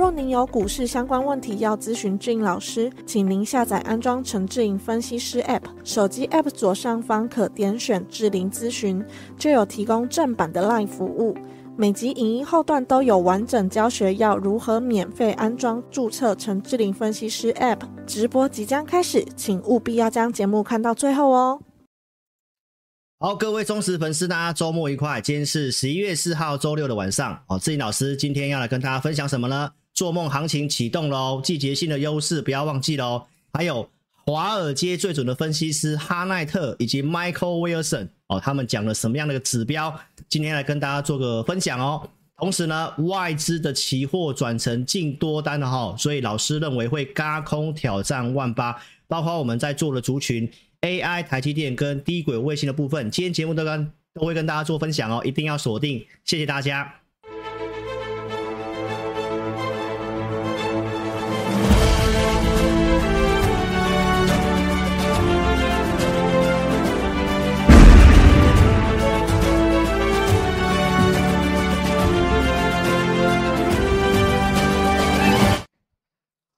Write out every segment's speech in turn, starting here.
若您有股市相关问题要咨询志颖老师，请您下载安装陈志颖分析师 App，手机 App 左上方可点选志玲咨询，就有提供正版的 Live 服务。每集影音后段都有完整教学，要如何免费安装、注册陈志玲分析师 App。直播即将开始，请务必要将节目看到最后哦。好，各位忠实粉丝，大家周末愉快。今天是十一月四号周六的晚上，哦，志颖老师今天要来跟大家分享什么呢？做梦行情启动喽，季节性的优势不要忘记喽。还有华尔街最准的分析师哈奈特以及 Michael Wilson 哦，他们讲了什么样的一个指标？今天来跟大家做个分享哦。同时呢，外资的期货转成净多单了哈，所以老师认为会嘎空挑战万八，包括我们在做的族群 AI、台积电跟低轨卫星的部分，今天节目都跟都会跟大家做分享哦，一定要锁定，谢谢大家。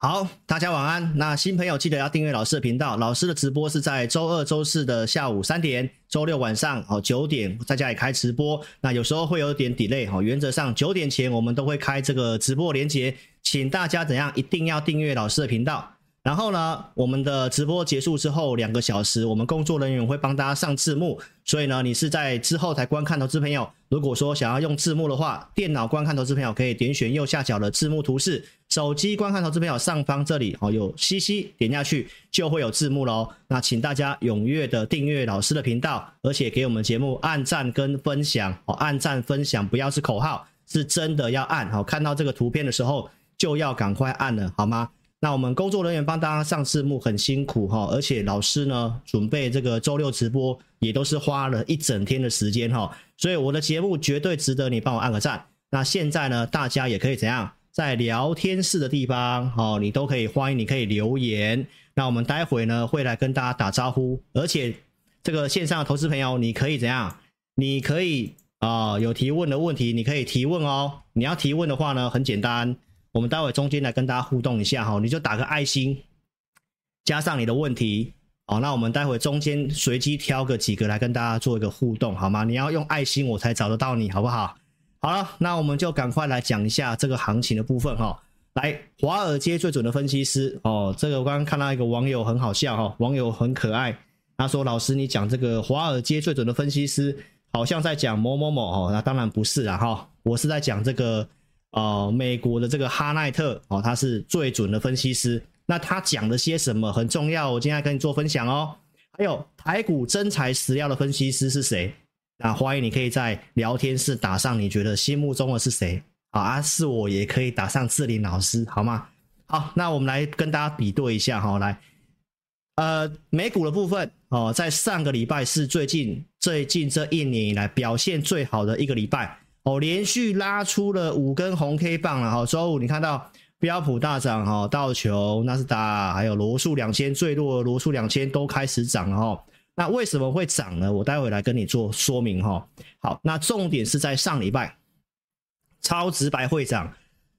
好，大家晚安。那新朋友记得要订阅老师的频道。老师的直播是在周二、周四的下午三点，周六晚上哦九点在家里开直播。那有时候会有点 delay 哈，原则上九点前我们都会开这个直播连接，请大家怎样一定要订阅老师的频道。然后呢，我们的直播结束之后两个小时，我们工作人员会帮大家上字幕。所以呢，你是在之后才观看投资朋友，如果说想要用字幕的话，电脑观看投资朋友可以点选右下角的字幕图示，手机观看投资朋友上方这里哦有 CC 点下去就会有字幕喽。那请大家踊跃的订阅老师的频道，而且给我们节目按赞跟分享哦，按赞分享不要是口号，是真的要按哦。看到这个图片的时候就要赶快按了，好吗？那我们工作人员帮大家上字幕很辛苦哈，而且老师呢准备这个周六直播也都是花了一整天的时间哈，所以我的节目绝对值得你帮我按个赞。那现在呢，大家也可以怎样在聊天室的地方哦，你都可以欢迎，你可以留言。那我们待会呢会来跟大家打招呼，而且这个线上的投资朋友，你可以怎样？你可以啊有提问的问题，你可以提问哦。你要提问的话呢，很简单。我们待会中间来跟大家互动一下哈，你就打个爱心，加上你的问题，好，那我们待会中间随机挑个几个来跟大家做一个互动，好吗？你要用爱心我才找得到你，好不好？好了，那我们就赶快来讲一下这个行情的部分哈。来，华尔街最准的分析师哦，这个我刚刚看到一个网友很好笑哈，网友很可爱，他说：“老师，你讲这个华尔街最准的分析师，好像在讲某某某哦。”那当然不是啦哈，我是在讲这个。哦、呃，美国的这个哈奈特哦，他是最准的分析师。那他讲了些什么很重要？我今天跟你做分享哦。还有台股真材实料的分析师是谁？那欢迎你可以在聊天室打上你觉得心目中的是谁啊？是我也可以打上志玲老师，好吗？好，那我们来跟大家比对一下哈。来，呃，美股的部分哦，在上个礼拜是最近最近这一年以来表现最好的一个礼拜。哦，连续拉出了五根红 K 棒了哈。周五你看到标普大涨哈，道琼、纳斯达还有罗素两千，最弱的罗素两千都开始涨了哈。那为什么会涨呢？我待会来跟你做说明哈。好，那重点是在上礼拜超直白会长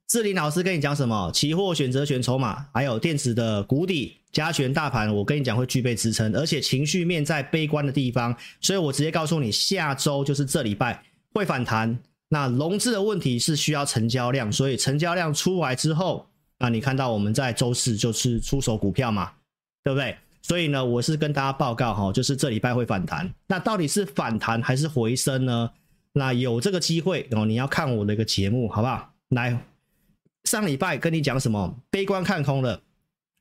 志玲老师跟你讲什么？期货选择权筹码，还有电子的谷底加权大盘，我跟你讲会具备支撑，而且情绪面在悲观的地方，所以我直接告诉你，下周就是这礼拜会反弹。那融资的问题是需要成交量，所以成交量出来之后，那你看到我们在周四就是出手股票嘛，对不对？所以呢，我是跟大家报告哈，就是这礼拜会反弹。那到底是反弹还是回升呢？那有这个机会哦，你要看我的一个节目，好不好？来，上礼拜跟你讲什么？悲观看空了，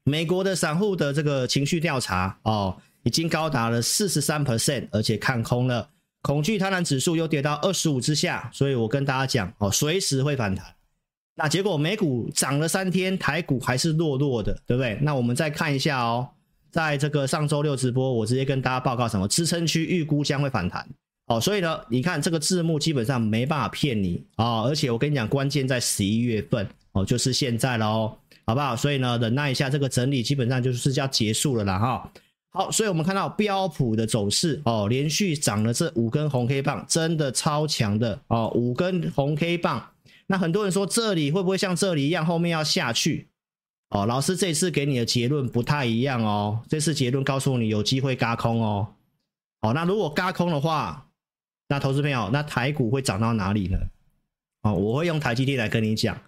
美国的散户的这个情绪调查哦，已经高达了四十三 percent，而且看空了。恐惧贪婪指数又跌到二十五之下，所以我跟大家讲哦，随时会反弹。那结果美股涨了三天，台股还是弱弱的，对不对？那我们再看一下哦，在这个上周六直播，我直接跟大家报告什么？支撑区预估将会反弹。哦，所以呢，你看这个字幕基本上没办法骗你啊、哦，而且我跟你讲，关键在十一月份哦，就是现在喽，好不好？所以呢，忍耐一下，这个整理基本上就是要结束了啦哈、好，所以我们看到标普的走势哦，连续涨了这五根红 K 棒，真的超强的哦，五根红 K 棒。那很多人说这里会不会像这里一样后面要下去？哦，老师这次给你的结论不太一样哦，这次结论告诉你有机会轧空哦。好，那如果轧空的话，那投资朋友，那台股会涨到哪里呢？哦，我会用台积电来跟你讲。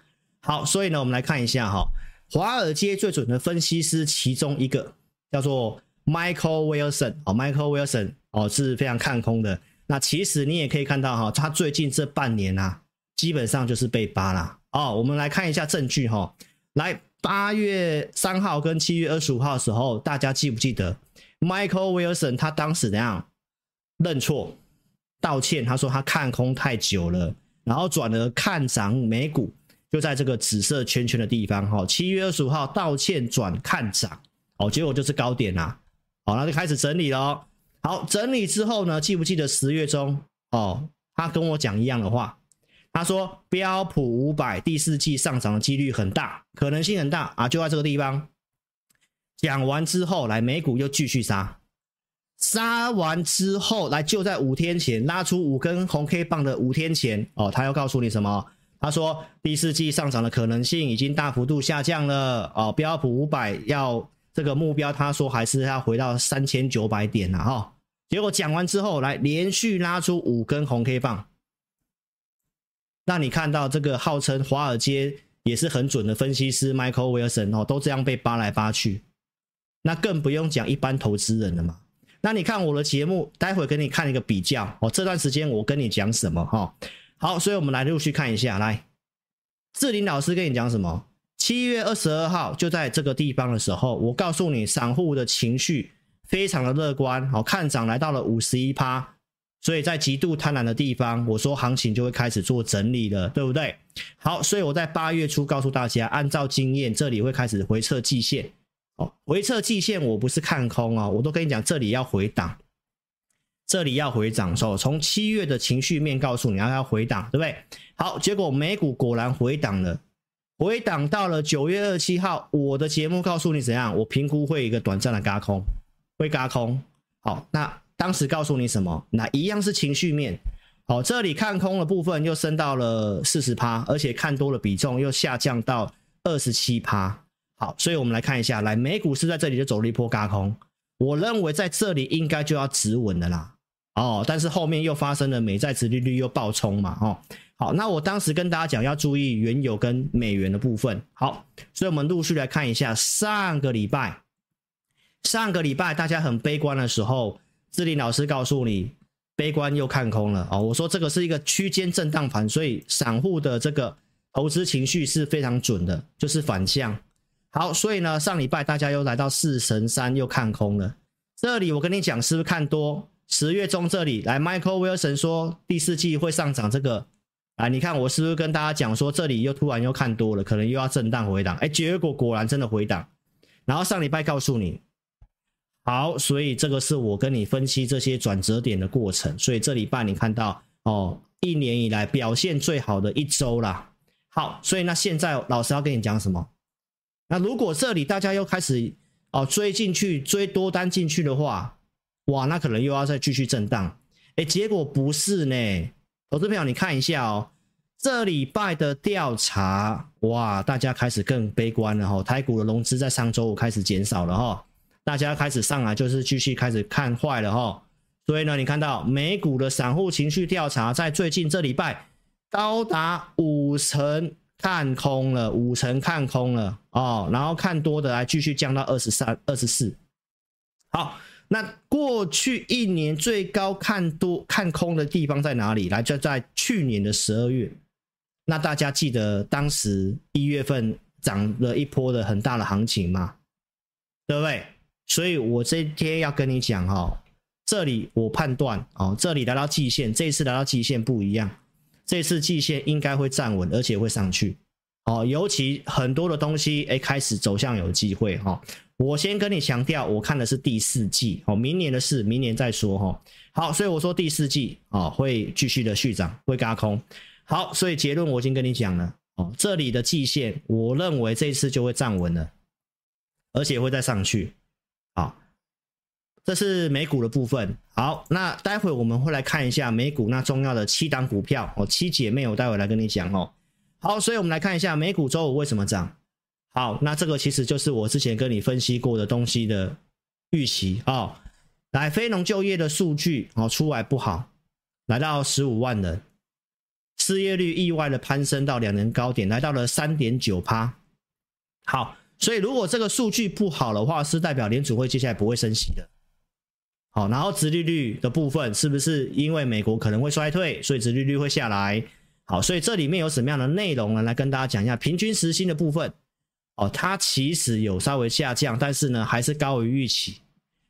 好，所以呢，我们来看一下哈，华尔街最准的分析师其中一个叫做 Michael Wilson 哦，Michael Wilson 哦是非常看空的。那其实你也可以看到哈，他最近这半年啊，基本上就是被扒啦。哦，我们来看一下证据哈。来，八月三号跟七月二十五号的时候，大家记不记得 Michael Wilson 他当时怎样认错？道歉，他说他看空太久了，然后转而看涨美股，就在这个紫色圈圈的地方哈。七月二十五号道歉转看涨，哦，结果就是高点啦。好，那就开始整理了。好，整理之后呢，记不记得十月中哦，他跟我讲一样的话，他说标普五百第四季上涨的几率很大，可能性很大啊，就在这个地方。讲完之后，来美股又继续杀。杀完之后，来就在五天前拉出五根红 K 棒的五天前哦，他要告诉你什么？他说第四季上涨的可能性已经大幅度下降了哦，标普五百要这个目标，他说还是要回到三千九百点了哈、哦。结果讲完之后，来连续拉出五根红 K 棒，那你看到这个号称华尔街也是很准的分析师 Michael Wilson 哦，都这样被扒来扒去，那更不用讲一般投资人了嘛。那你看我的节目，待会给你看一个比较哦。这段时间我跟你讲什么哈？好，所以我们来陆续看一下。来，志林老师跟你讲什么？七月二十二号就在这个地方的时候，我告诉你，散户的情绪非常的乐观，好，看涨来到了五十一趴，所以在极度贪婪的地方，我说行情就会开始做整理了，对不对？好，所以我在八月初告诉大家，按照经验，这里会开始回测季线。哦，回测季线我不是看空啊，我都跟你讲，这里要回档，这里要回涨，所以从七月的情绪面告诉你要要回档，对不对？好，结果美股果然回档了，回档到了九月二十七号，我的节目告诉你怎样，我评估会有一个短暂的轧空，会轧空。好，那当时告诉你什么？那一样是情绪面。好，这里看空的部分又升到了四十趴，而且看多的比重又下降到二十七趴。好，所以我们来看一下，来美股是在这里就走了一波轧空，我认为在这里应该就要止稳的啦。哦，但是后面又发生了美债殖利率又暴冲嘛。哦，好，那我当时跟大家讲要注意原油跟美元的部分。好，所以我们陆续来看一下上个礼拜，上个礼拜大家很悲观的时候，志霖老师告诉你悲观又看空了。哦，我说这个是一个区间震荡盘，所以散户的这个投资情绪是非常准的，就是反向。好，所以呢，上礼拜大家又来到四神山又看空了。这里我跟你讲，是不是看多？十月中这里来，Michael Wilson 说第四季会上涨，这个啊，你看我是不是跟大家讲说这里又突然又看多了，可能又要震荡回档？哎，结果果然真的回档。然后上礼拜告诉你，好，所以这个是我跟你分析这些转折点的过程。所以这礼拜你看到哦，一年以来表现最好的一周啦。好，所以那现在老师要跟你讲什么？那如果这里大家又开始哦追进去追多单进去的话，哇，那可能又要再继续震荡。哎，结果不是呢，投资朋友你看一下哦，这礼拜的调查，哇，大家开始更悲观了哈。台股的融资在上周五开始减少了哈，大家开始上来就是继续开始看坏了哈。所以呢，你看到美股的散户情绪调查在最近这礼拜高达五成。看空了五成，看空了哦，然后看多的来继续降到二十三、二十四。好，那过去一年最高看多看空的地方在哪里？来，就在去年的十二月。那大家记得当时一月份涨了一波的很大的行情吗？对不对？所以我这天要跟你讲哈、哦，这里我判断哦，这里来到季线，这一次来到季线不一样。这次季线应该会站稳，而且会上去。哦，尤其很多的东西哎开始走向有机会哈。我先跟你强调，我看的是第四季哦，明年的事明年再说哈。好，所以我说第四季啊会继续的续涨，会轧空。好，所以结论我已经跟你讲了哦，这里的季线我认为这一次就会站稳了，而且会再上去。这是美股的部分。好，那待会我们会来看一下美股那重要的七档股票哦，七姐妹我待会来跟你讲哦。好，所以我们来看一下美股周五为什么涨。好，那这个其实就是我之前跟你分析过的东西的预期哦。来，非农就业的数据哦出来不好，来到十五万人，失业率意外的攀升到两年高点，来到了三点九趴。好，所以如果这个数据不好的话，是代表联储会接下来不会升息的。好，然后殖利率的部分是不是因为美国可能会衰退，所以殖利率会下来？好，所以这里面有什么样的内容呢？来跟大家讲一下平均时薪的部分。哦，它其实有稍微下降，但是呢，还是高于预期。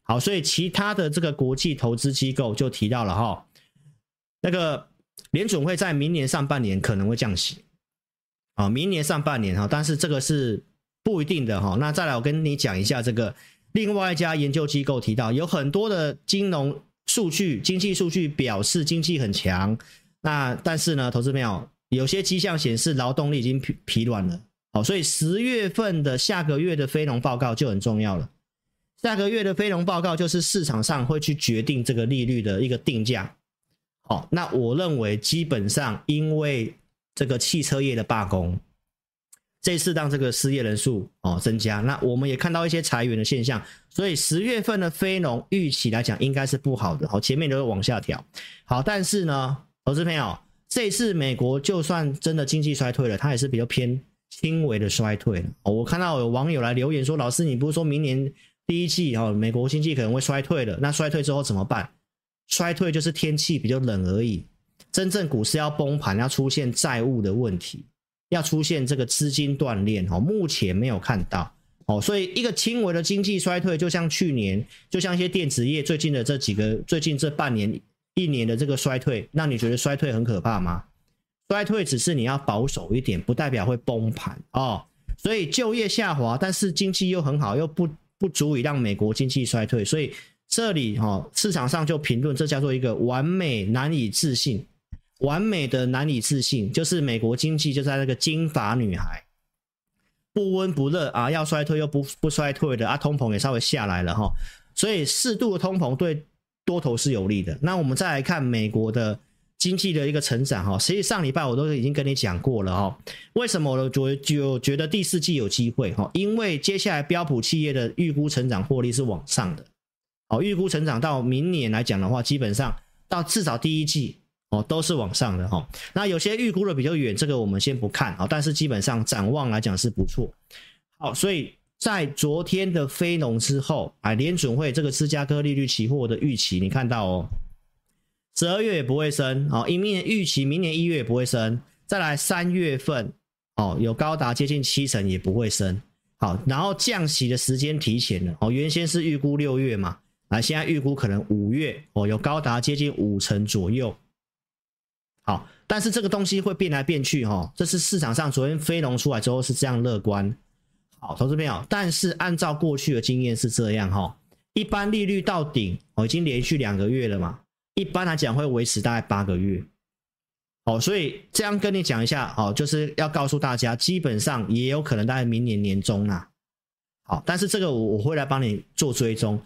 好，所以其他的这个国际投资机构就提到了哈，那个联准会在明年上半年可能会降息。啊，明年上半年哈，但是这个是不一定的哈。那再来，我跟你讲一下这个另外一家研究机构提到，有很多的金融数据、经济数据表示经济很强。那但是呢，投资朋友，有些迹象显示劳动力已经疲疲软了。好，所以十月份的下个月的非农报告就很重要了。下个月的非农报告就是市场上会去决定这个利率的一个定价。好，那我认为基本上因为这个汽车业的罢工，这次让这个失业人数哦增加，那我们也看到一些裁员的现象，所以十月份的非农预期来讲应该是不好的。好，前面都会往下调。好，但是呢，投资朋友，这次美国就算真的经济衰退了，它也是比较偏。轻微的衰退哦，我看到有网友来留言说：“老师，你不是说明年第一季哦，美国经济可能会衰退了？那衰退之后怎么办？衰退就是天气比较冷而已。真正股市要崩盘，要出现债务的问题，要出现这个资金断裂哦，目前没有看到哦。所以一个轻微的经济衰退，就像去年，就像一些电子业最近的这几个，最近这半年、一年的这个衰退，那你觉得衰退很可怕吗？”衰退只是你要保守一点，不代表会崩盘哦。所以就业下滑，但是经济又很好，又不不足以让美国经济衰退。所以这里哈、哦，市场上就评论这叫做一个完美难以置信，完美的难以置信，就是美国经济就在那个金发女孩，不温不热啊，要衰退又不不衰退的啊，通膨也稍微下来了哈、所以适度的通膨对多头是有利的。那我们再来看美国的。经济的一个成长哈，实际上礼拜我都已经跟你讲过了哈。为什么我觉就觉得第四季有机会哈？因为接下来标普企业的预估成长获利是往上的，哦，预估成长到明年来讲的话，基本上到至少第一季哦都是往上的哈。那有些预估的比较远，这个我们先不看啊，但是基本上展望来讲是不错。好，所以在昨天的非农之后，哎，联准会这个芝加哥利率期货的预期，你看到哦。十二月也不会升哦，明年预期明年一月也不会升，再来三月份哦，有高达接近七成也不会升，好，然后降息的时间提前了哦，原先是预估六月嘛，啊现在预估可能五月哦，有高达接近五成左右，好，但是这个东西会变来变去哈，这是市场上昨天非农出来之后是这样乐观，好，投资朋友，但是按照过去的经验是这样哈，一般利率到顶哦，已经连续两个月了嘛。一般来讲会维持大概八个月，哦，所以这样跟你讲一下，哦，就是要告诉大家，基本上也有可能大概明年年中啦，好，但是这个我我会来帮你做追踪，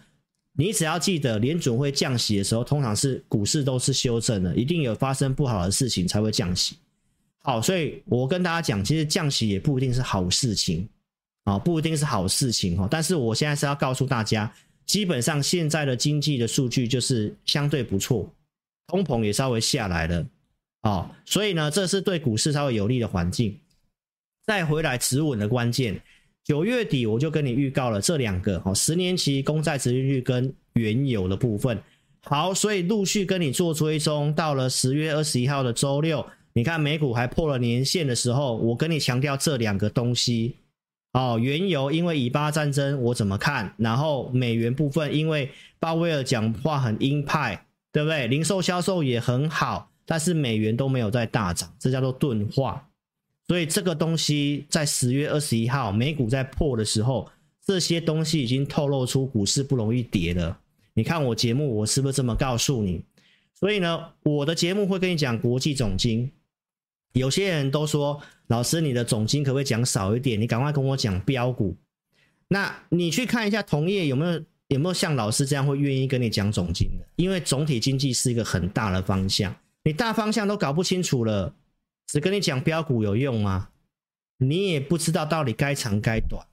你只要记得联准会降息的时候，通常是股市都是修正的，一定有发生不好的事情才会降息，好，所以我跟大家讲，其实降息也不一定是好事情，啊，不一定是好事情哈，但是我现在是要告诉大家。基本上现在的经济的数据就是相对不错，通膨也稍微下来了，哦，所以呢，这是对股市稍微有利的环境。再回来持稳的关键，九月底我就跟你预告了这两个哦，十年期公债殖利率跟原油的部分。好，所以陆续跟你做追踪，到了十月二十一号的周六，你看美股还破了年线的时候，我跟你强调这两个东西。哦，原油因为以巴战争，我怎么看？然后美元部分，因为鲍威尔讲话很鹰派，对不对？零售销售也很好，但是美元都没有在大涨，这叫做钝化。所以这个东西在十月二十一号美股在破的时候，这些东西已经透露出股市不容易跌了。你看我节目，我是不是这么告诉你？所以呢，我的节目会跟你讲国际总经。有些人都说，老师你的总经可不可以讲少一点？你赶快跟我讲标股。那你去看一下同业有没有有没有像老师这样会愿意跟你讲总经的？因为总体经济是一个很大的方向，你大方向都搞不清楚了，只跟你讲标股有用吗？你也不知道到底该长该短。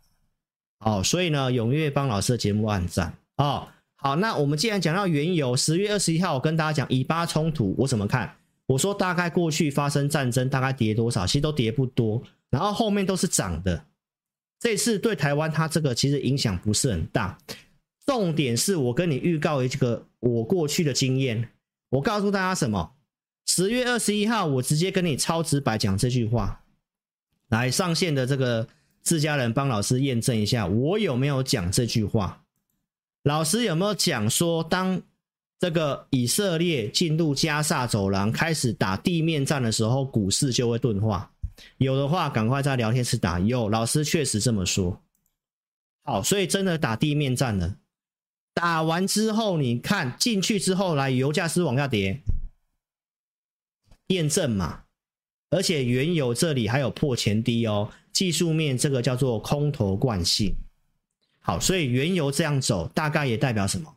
哦，所以呢，踊跃帮老师的节目按赞哦。好，那我们既然讲到原油，十月二十一号我跟大家讲以巴冲突，我怎么看？我说大概过去发生战争大概跌多少，其实都跌不多，然后后面都是涨的。这次对台湾它这个其实影响不是很大，重点是我跟你预告一个我过去的经验，我告诉大家什么？十月二十一号我直接跟你超直白讲这句话，来上线的这个自家人帮老师验证一下，我有没有讲这句话？老师有没有讲说当？这个以色列进入加萨走廊开始打地面战的时候，股市就会钝化。有的话，赶快在聊天室打。有，老师确实这么说。好，所以真的打地面战了。打完之后，你看进去之后，来油价是往下跌，验证嘛。而且原油这里还有破前低哦，技术面这个叫做空头惯性。好，所以原油这样走，大概也代表什么？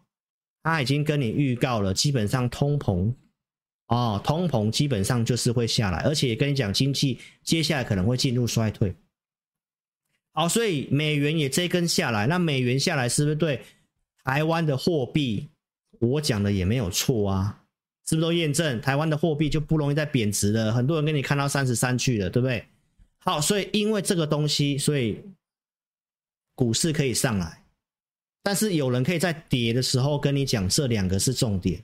它已经跟你预告了，基本上通膨哦，通膨基本上就是会下来，而且跟你讲经济接下来可能会进入衰退。好，所以美元也这根下来，那美元下来是不是对台湾的货币？我讲的也没有错啊，是不是都验证台湾的货币就不容易再贬值了？很多人跟你看到三十三去了，对不对？好，所以因为这个东西，所以股市可以上来。但是有人可以在跌的时候跟你讲，这两个是重点，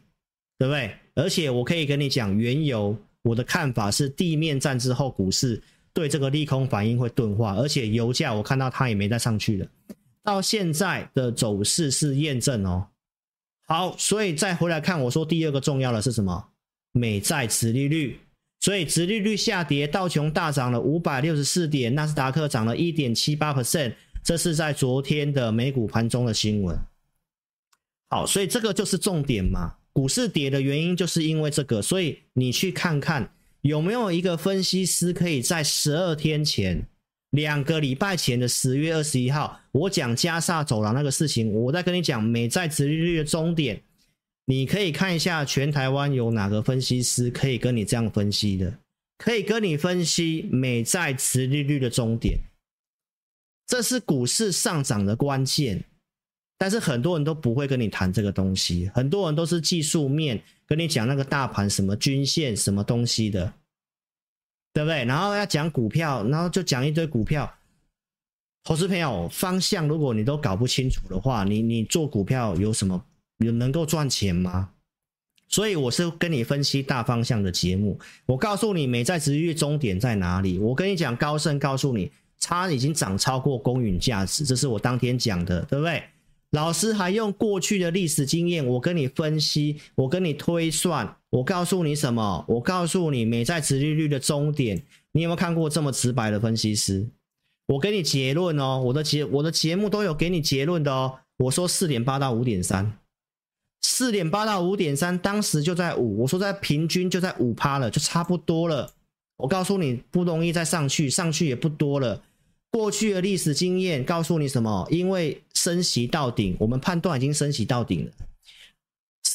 对不对？而且我可以跟你讲，原油我的看法是地面战之后，股市对这个利空反应会钝化，而且油价我看到它也没再上去了。到现在的走势是验证哦。好，所以再回来看，我说第二个重要的是什么？美债殖利率。所以殖利率下跌，道琼大涨了五百六十四点，纳斯达克涨了一点七八 percent。这是在昨天的美股盘中的新闻。好，所以这个就是重点嘛。股市跌的原因就是因为这个，所以你去看看有没有一个分析师可以在十二天前、两个礼拜前的十月二十一号，我讲加萨走廊那个事情，我在跟你讲美债殖利率的终点，你可以看一下全台湾有哪个分析师可以跟你这样分析的，可以跟你分析美债殖利率的终点。这是股市上涨的关键，但是很多人都不会跟你谈这个东西，很多人都是技术面跟你讲那个大盘什么均线什么东西的，对不对？然后要讲股票，然后就讲一堆股票。投资朋友，方向如果你都搞不清楚的话，你你做股票有什么有能够赚钱吗？所以我是跟你分析大方向的节目，我告诉你美债殖利率终点在哪里，我跟你讲高盛告诉你。它已经涨超过公允价值，这是我当天讲的，对不对？老师还用过去的历史经验，我跟你分析，我跟你推算，我告诉你什么？我告诉你美债殖利率的终点。你有没有看过这么直白的分析师？我给你结论哦，我的节我的节目都有给你结论的哦。我说四点八到五点三，四点八到五点三，当时就在五，我说在平均就在五趴了，就差不多了。我告诉你不容易再上去，上去也不多了。过去的历史经验告诉你什么？因为升息到顶，我们判断已经升息到顶了。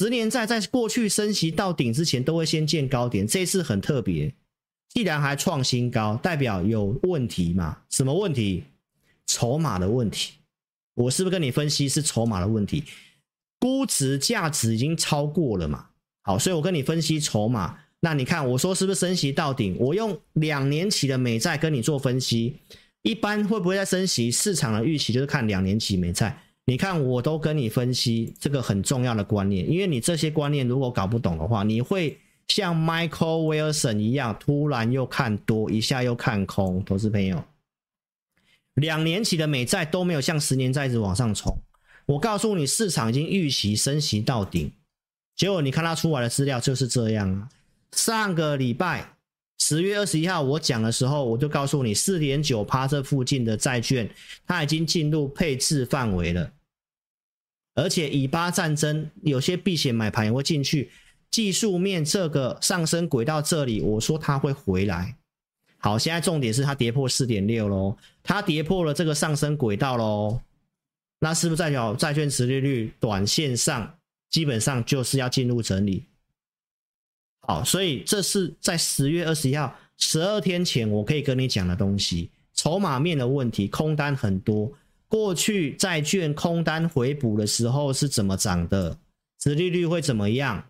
十年债在过去升息到顶之前，都会先见高点。这次很特别，既然还创新高，代表有问题嘛？什么问题？筹码的问题。我是不是跟你分析是筹码的问题？估值价值已经超过了嘛？好，所以我跟你分析筹码。那你看，我说是不是升息到顶？我用两年期的美债跟你做分析。一般会不会再升息？市场的预期就是看两年期美债。你看，我都跟你分析这个很重要的观念，因为你这些观念如果搞不懂的话，你会像 Michael Wilson 一样，突然又看多，一下又看空。投资朋友，两年期的美债都没有像十年债一直往上冲。我告诉你，市场已经预期升息到顶，结果你看它出来的资料就是这样啊。上个礼拜。十月二十一号我讲的时候，我就告诉你四点九趴这附近的债券，它已经进入配置范围了。而且以巴战争有些避险买盘也会进去，技术面这个上升轨道这里，我说它会回来。好，现在重点是它跌破四点六喽，它跌破了这个上升轨道喽，那是不是代表债券殖利率短线上基本上就是要进入整理？好，所以这是在十月二十一号十二天前我可以跟你讲的东西，筹码面的问题，空单很多。过去债券空单回补的时候是怎么涨的？殖利率会怎么样？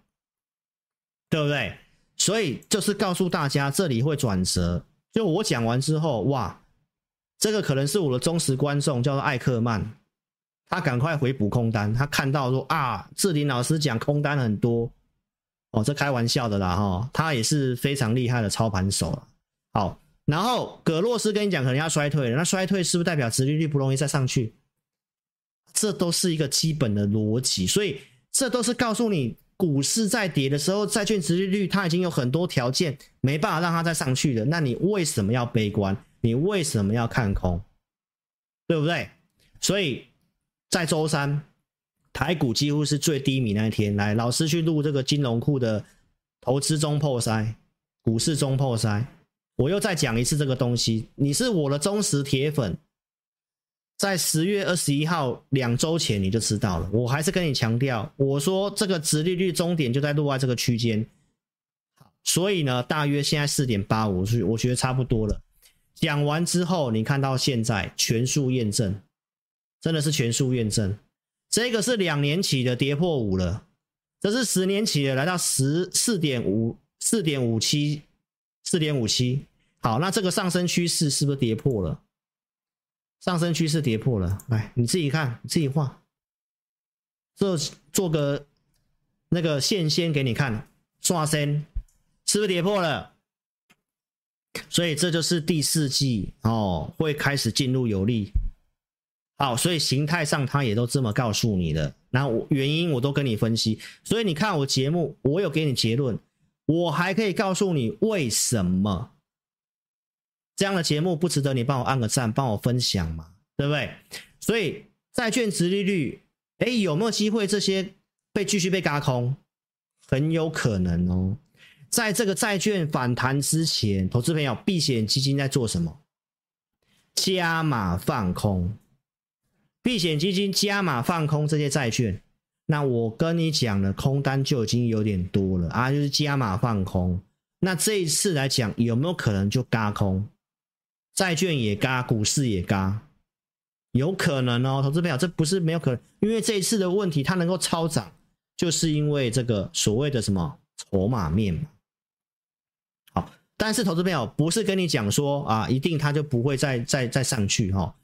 对不对？所以就是告诉大家，这里会转折。就我讲完之后，哇，这个可能是我的忠实观众，叫做艾克曼，他赶快回补空单。他看到说啊，志霖老师讲空单很多，哦，这开玩笑的啦哈。他也是非常厉害的操盘手了。好。然后葛洛斯跟你讲，可能要衰退了，那衰退是不是代表殖利率不容易再上去？这都是一个基本的逻辑，所以这都是告诉你，股市在跌的时候，债券殖利率它已经有很多条件没办法让它再上去了。那你为什么要悲观？你为什么要看空？对不对？所以在周三，台股几乎是最低迷那一天，来老师去录这个金融库的投资中破塞，股市中破塞。我又再讲一次这个东西，你是我的忠实铁粉，在十月二十一号两周前你就知道了。我还是跟你强调，我说这个殖利率终点就在路外这个区间，所以呢，大约现在四点八五，我觉得差不多了。讲完之后，你看到现在全数验证，真的是全数验证。这个是两年期的跌破五了，这是十年期的来到十四点五四点五七四点五七。好，那这个上升趋势是不是跌破了？上升趋势跌破了，来你自己看，你自己画，这做个那个线先给你看，刷新是不是跌破了？所以这就是第四季哦，会开始进入有利。好，所以形态上它也都这么告诉你的，那我原因我都跟你分析，所以你看我节目，我有给你结论，我还可以告诉你为什么。这样的节目不值得你帮我按个赞，帮我分享嘛，对不对？所以债券殖利率，哎，有没有机会这些被继续被轧空？很有可能哦。在这个债券反弹之前，投资朋友，避险基金在做什么？加码放空，避险基金加码放空这些债券。那我跟你讲了，空单就已经有点多了啊，就是加码放空。那这一次来讲，有没有可能就轧空？债券也嘎，股市也嘎，有可能哦，投资朋友，这不是没有可能，因为这一次的问题，它能够超涨，就是因为这个所谓的什么筹码面嘛。好，但是投资朋友不是跟你讲说啊，一定它就不会再再再上去哈。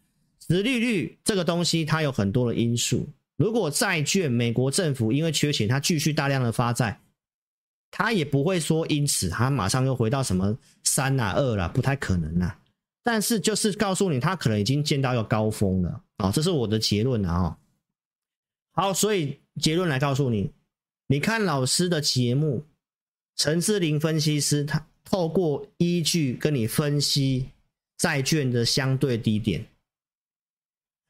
殖利率这个东西，它有很多的因素。如果债券美国政府因为缺钱，它继续大量的发债，它也不会说因此它马上又回到什么三啊二啦，不太可能啊。但是就是告诉你，它可能已经见到一个高峰了啊，这是我的结论啊。好，所以结论来告诉你，你看老师的节目，陈志霖分析师他透过依据跟你分析债券的相对低点。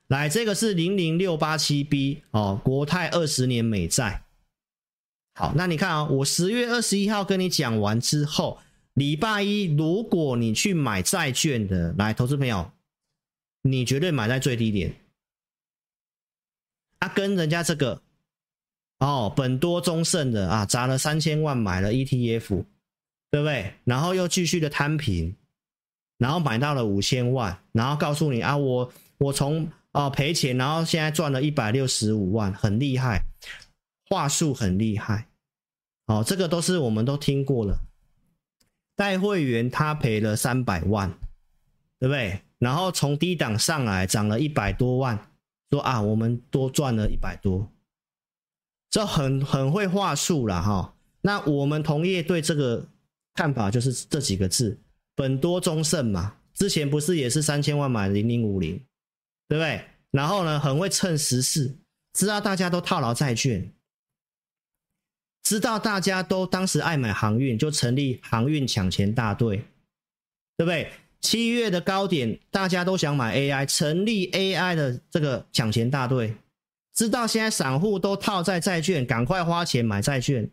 来，这个是零零六八七 B 哦，国泰二十年美债。好，那你看啊，我十月二十一号跟你讲完之后。礼拜一，如果你去买债券的，来，投资朋友，你绝对买在最低点。啊，跟人家这个哦，本多终胜的啊，砸了三千万买了 ETF，对不对？然后又继续的摊平，然后买到了五千万，然后告诉你啊，我我从啊赔钱，然后现在赚了一百六十五万，很厉害，话术很厉害。哦，这个都是我们都听过了。带会员他赔了三百万，对不对？然后从低档上来涨了一百多万，说啊，我们多赚了一百多，这很很会话术了哈。那我们同业对这个看法就是这几个字：本多终胜嘛。之前不是也是三千万买零零五零，对不对？然后呢，很会趁时势，知道大家都套牢债券，知道大家都当时爱买航运，就成立航运抢钱大队，对不对？七月的高点，大家都想买 AI，成立 AI 的这个抢钱大队。知道现在散户都套在债券，赶快花钱买债券，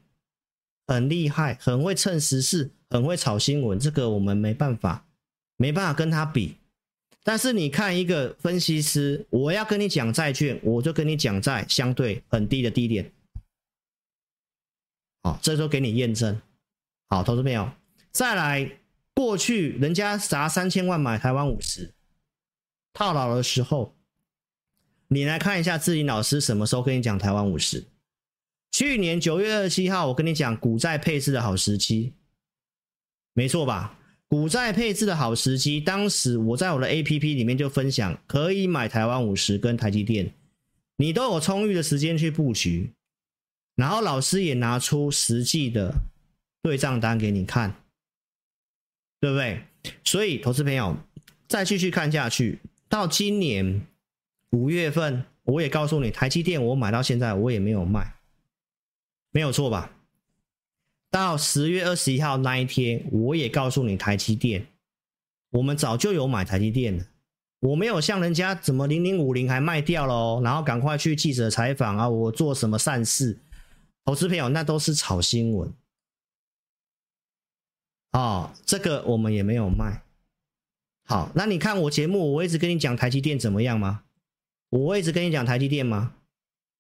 很厉害，很会趁时事，很会炒新闻。这个我们没办法，没办法跟他比。但是你看一个分析师，我要跟你讲债券，我就跟你讲在相对很低的低点。好，这时候给你验证。好，投资朋友，再来。过去人家砸三千万买台湾五十，套牢的时候，你来看一下志霖老师什么时候跟你讲台湾五十？去年九月二十七号，我跟你讲股债配置的好时机，没错吧？股债配置的好时机，当时我在我的 APP 里面就分享，可以买台湾五十跟台积电，你都有充裕的时间去布局，然后老师也拿出实际的对账单给你看。对不对？所以，投资朋友再继续看下去，到今年五月份，我也告诉你，台积电我买到现在，我也没有卖，没有错吧？到十月二十一号那一天，我也告诉你，台积电我们早就有买台积电了，我没有像人家怎么零零五零还卖掉了哦，然后赶快去记者采访啊，我做什么善事？投资朋友，那都是炒新闻。哦，这个我们也没有卖。好，那你看我节目，我一直跟你讲台积电怎么样吗？我一直跟你讲台积电吗？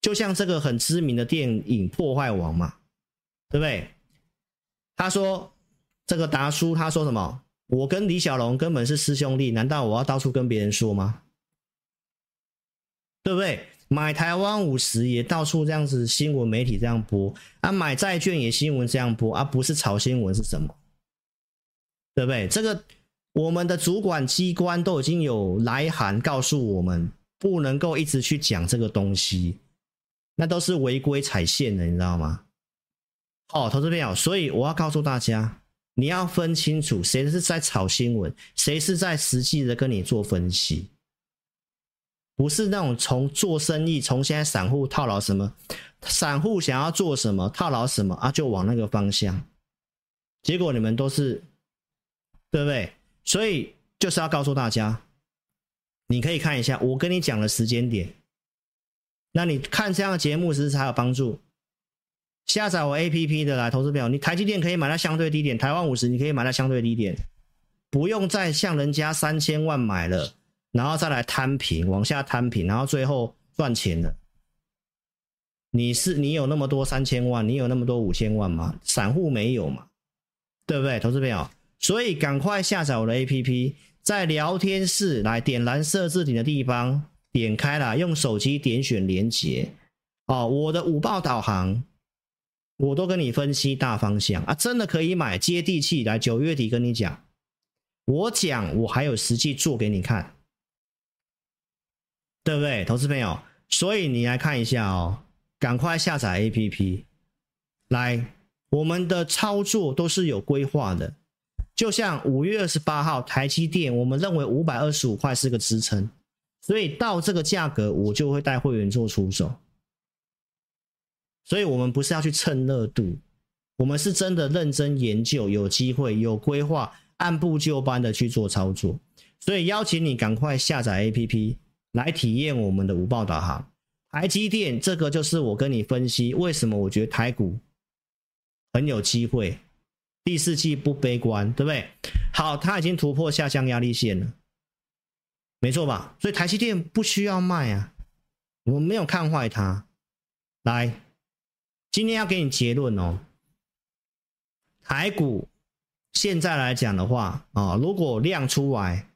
就像这个很知名的电影《破坏王》嘛，对不对？他说这个达叔他说什么？我跟李小龙根本是师兄弟，难道我要到处跟别人说吗？对不对？买台湾五十也到处这样子新闻媒体这样播啊，买债券也新闻这样播啊，不是炒新闻是什么？对不对？这个我们的主管机关都已经有来函告诉我们，不能够一直去讲这个东西，那都是违规踩线的，你知道吗？好，投资朋友，所以我要告诉大家，你要分清楚谁是在炒新闻，谁是在实际的跟你做分析，不是那种从做生意，从现在散户套牢什么，散户想要做什么套牢什么啊，就往那个方向，结果你们都是。对不对？所以就是要告诉大家，你可以看一下我跟你讲的时间点，那你看这样的节目是不是才有帮助？下载我 APP 的来投资表，你台积电可以买到相对低点，台湾五十你可以买到相对低点，不用再向人家三千万买了，然后再来摊平，往下摊平，然后最后赚钱了。你是你有那么多三千万，你有那么多五千万吗？散户没有嘛？对不对，投资朋友？所以赶快下载我的 APP，在聊天室来点蓝色字体的地方点开了，用手机点选连接。哦，我的午报导航，我都跟你分析大方向啊，真的可以买，接地气。来九月底跟你讲，我讲我还有实际做给你看，对不对，投资朋友？所以你来看一下哦，赶快下载 APP，来，我们的操作都是有规划的。就像五月二十八号台积电，我们认为五百二十五块是个支撑，所以到这个价格我就会带会员做出手。所以我们不是要去蹭热度，我们是真的认真研究，有机会有规划，按部就班的去做操作。所以邀请你赶快下载 APP 来体验我们的五报导航。台积电这个就是我跟你分析为什么我觉得台股很有机会。第四季不悲观，对不对？好，它已经突破下降压力线了，没错吧？所以台积电不需要卖啊，我没有看坏它。来，今天要给你结论哦。台股现在来讲的话啊，如果量出来，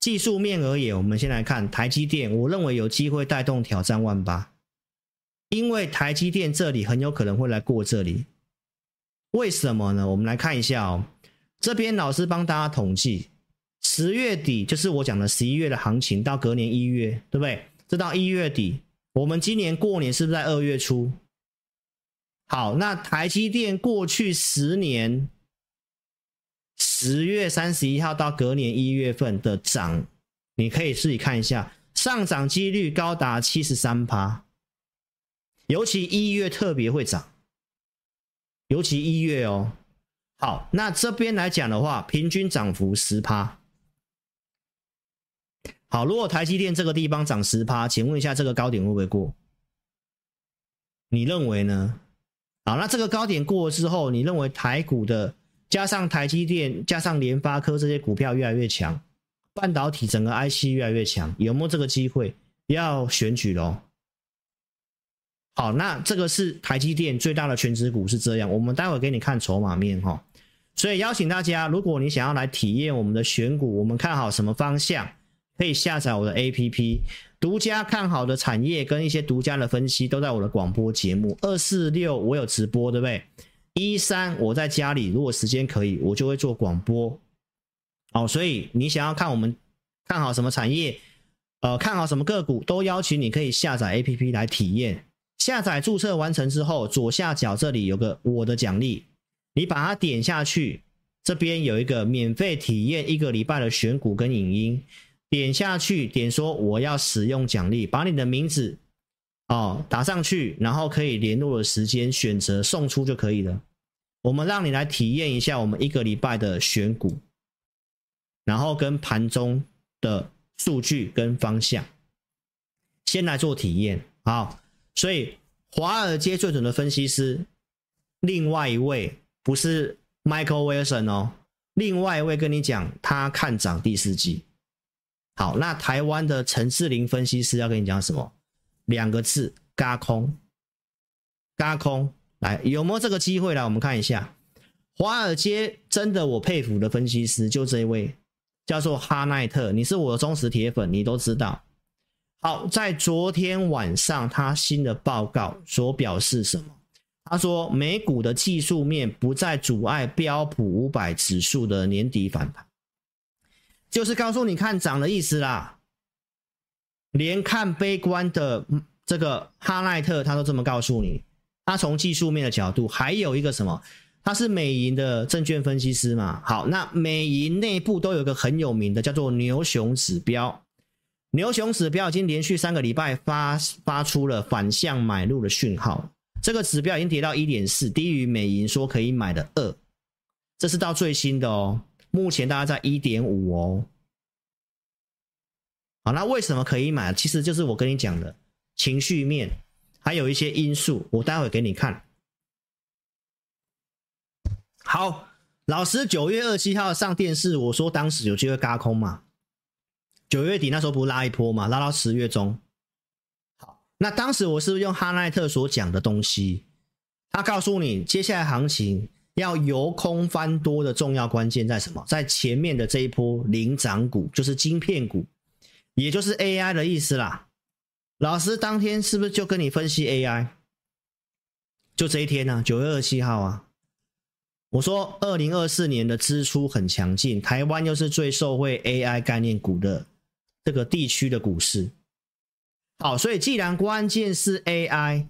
技术面而言，我们先来看台积电，我认为有机会带动挑战万八，因为台积电这里很有可能会来过这里。为什么呢？我们来看一下哦。这边老师帮大家统计，十月底就是我讲的十一月的行情，到隔年一月，对不对？这到一月底，我们今年过年是不是在二月初？好，那台积电过去十年，十月三十一号到隔年一月份的涨，你可以自己看一下，上涨几率高达七十三趴，尤其一月特别会涨。尤其一月哦。好，那这边来讲的话，平均涨幅十趴。好，如果台积电这个地方涨十趴，请问一下这个高点会不会过？你认为呢？好，那这个高点过了之后，你认为台股的加上台积电加上联发科这些股票越来越强，半导体整个 IC 越来越强，有没有这个机会要选举喽？好，那这个是台积电最大的全值股是这样，我们待会给你看筹码面哈。所以邀请大家，如果你想要来体验我们的选股，我们看好什么方向，可以下载我的 APP，独家看好的产业跟一些独家的分析都在我的广播节目。二四六我有直播，对不对？一三我在家里，如果时间可以，我就会做广播。哦，所以你想要看我们看好什么产业，呃，看好什么个股，都邀请你可以下载 APP 来体验。下载注册完成之后，左下角这里有个我的奖励。你把它点下去，这边有一个免费体验一个礼拜的选股跟影音，点下去，点说我要使用奖励，把你的名字哦打上去，然后可以联络的时间选择送出就可以了。我们让你来体验一下我们一个礼拜的选股，然后跟盘中的数据跟方向，先来做体验。好，所以华尔街最准的分析师，另外一位。不是 Michael Wilson 哦，另外一位跟你讲，他看涨第四季。好，那台湾的陈志玲分析师要跟你讲什么？两个字：轧空。轧空，来，有没有这个机会来？我们看一下，华尔街真的我佩服的分析师就这一位，叫做哈奈特。你是我的忠实铁粉，你都知道。好，在昨天晚上他新的报告所表示什么？他说，美股的技术面不再阻碍标普五百指数的年底反弹，就是告诉你看涨的意思啦。连看悲观的这个哈奈特，他都这么告诉你。他从技术面的角度，还有一个什么？他是美银的证券分析师嘛。好，那美银内部都有一个很有名的，叫做牛熊指标。牛熊指标已经连续三个礼拜发发出了反向买入的讯号。这个指标已经跌到一点四，低于美银说可以买的二，这是到最新的哦。目前大概在一点五哦。好，那为什么可以买？其实就是我跟你讲的情绪面，还有一些因素，我待会给你看。好，老师九月二十七号上电视，我说当时有机会轧空嘛？九月底那时候不拉一波嘛，拉到十月中。好那当时我是不是用哈奈特所讲的东西？他告诉你，接下来行情要由空翻多的重要关键在什么？在前面的这一波领涨股，就是晶片股，也就是 AI 的意思啦。老师当天是不是就跟你分析 AI？就这一天呢、啊，九月二十七号啊，我说二零二四年的支出很强劲，台湾又是最受惠 AI 概念股的这个地区的股市。好，所以既然关键是 AI，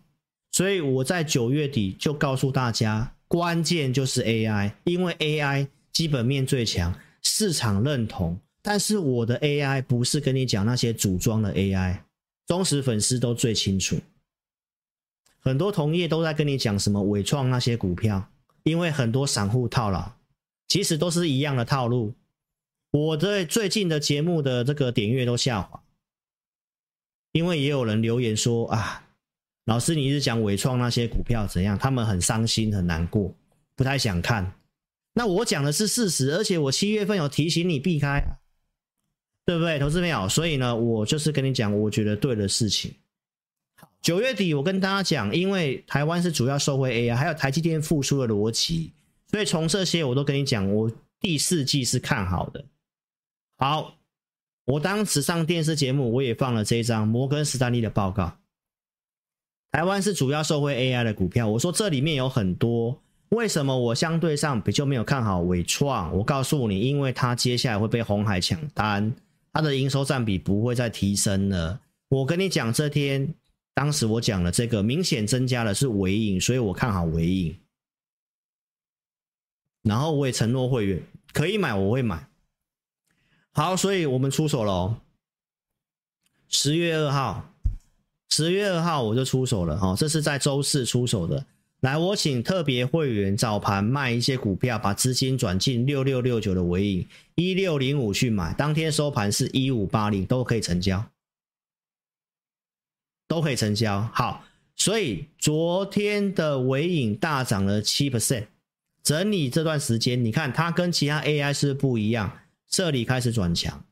所以我在九月底就告诉大家，关键就是 AI，因为 AI 基本面最强，市场认同。但是我的 AI 不是跟你讲那些组装的 AI，忠实粉丝都最清楚。很多同业都在跟你讲什么纬创那些股票，因为很多散户套牢，其实都是一样的套路。我的最近的节目的这个点阅都下滑。因为也有人留言说啊，老师你一直讲纬创那些股票怎样，他们很伤心很难过，不太想看。那我讲的是事实，而且我七月份有提醒你避开，对不对，投资朋友？所以呢，我就是跟你讲，我觉得对的事情。九月底我跟大家讲，因为台湾是主要受惠 AI，还有台积电复苏的逻辑，所以从这些我都跟你讲，我第四季是看好的。好。我当时上电视节目，我也放了这一张摩根士丹利的报告。台湾是主要受惠 AI 的股票，我说这里面有很多，为什么我相对上比较没有看好伟创？我告诉你，因为它接下来会被红海抢单，它的营收占比不会再提升了。我跟你讲，这天当时我讲了这个明显增加的是尾影，所以我看好尾影。然后我也承诺会员可以买，我会买。好，所以我们出手了哦。十月二号，十月二号我就出手了哈，这是在周四出手的。来，我请特别会员早盘卖一些股票，把资金转进六六六九的尾影一六零五去买，当天收盘是一五八零，都可以成交，都可以成交。好，所以昨天的尾影大涨了七 percent，整理这段时间，你看它跟其他 AI 是不一样，这里开始转强。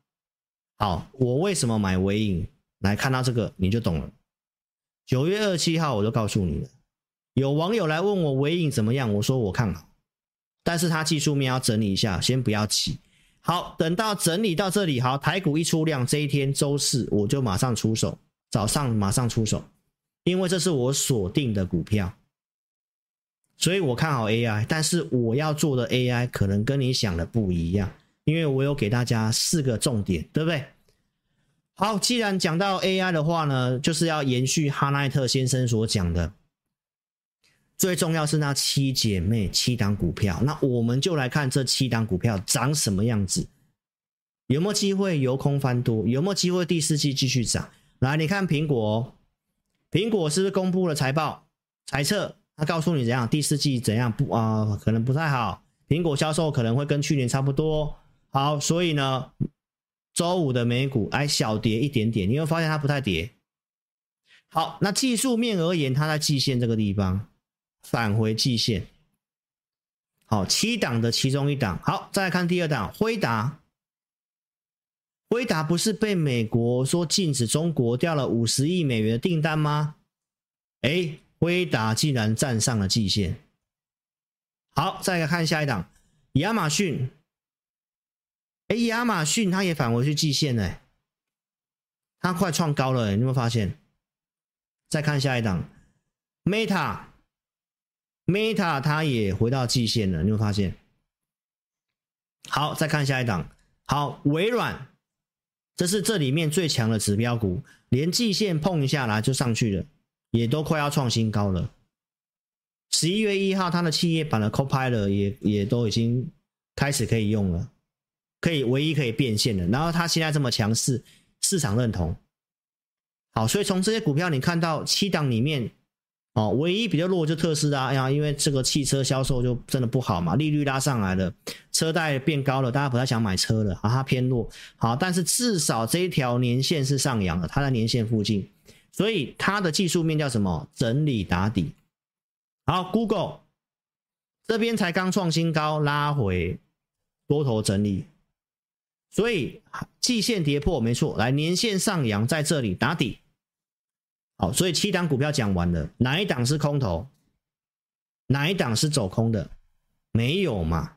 好，我为什么买尾影？来看到这个你就懂了。九月二十七号我就告诉你了。有网友来问我尾影怎么样，我说我看好，但是它技术面要整理一下，先不要急。好，等到整理到这里，好，台股一出量，这一天周四我就马上出手，早上马上出手，因为这是我锁定的股票，所以我看好 AI，但是我要做的 AI 可能跟你想的不一样，因为我有给大家四个重点，对不对？好，既然讲到 AI 的话呢，就是要延续哈奈特先生所讲的。最重要是那七姐妹七档股票，那我们就来看这七档股票长什么样子，有没有机会由空翻多，有没有机会第四季继续涨？来，你看苹果，苹果是不是公布了财报、财测？它告诉你怎样，第四季怎样不啊、可能不太好，苹果销售可能会跟去年差不多。好，所以呢，周五的美股哎小跌一点点，你会发现它不太跌。好，那技术面而言，它在季线这个地方。返回季线，好，七档的其中一档，好，再来看第二档，辉达，辉达不是被美国说禁止中国掉了五十亿美元的订单吗？哎，辉达竟然站上了季线，好，再来看下一档，亚马逊，哎，亚马逊它也返回去季线呢，它快创高了，你有没有发现？再看下一档，Meta。Meta 它也回到季线了，你会发现。好，再看下一档。好，微软，这是这里面最强的指标股，连季线碰一下来就上去了，也都快要创新高了。十一月一号，它的企业版的 Copilot 也也都已经开始可以用了，可以唯一可以变现的。然后它现在这么强势，市场认同。好，所以从这些股票你看到七档里面。哦，唯一比较弱就特斯拉呀，因为这个汽车销售就真的不好嘛，利率拉上来了，车贷变高了，大家不太想买车了啊，它偏弱。好，但是至少这一条年线是上扬的，它在年线附近，所以它的技术面叫什么？整理打底。好，Google 这边才刚创新高，拉回多头整理，所以季线跌破没错，来年线上扬在这里打底。好，所以七档股票讲完了，哪一档是空头？哪一档是走空的？没有嘛？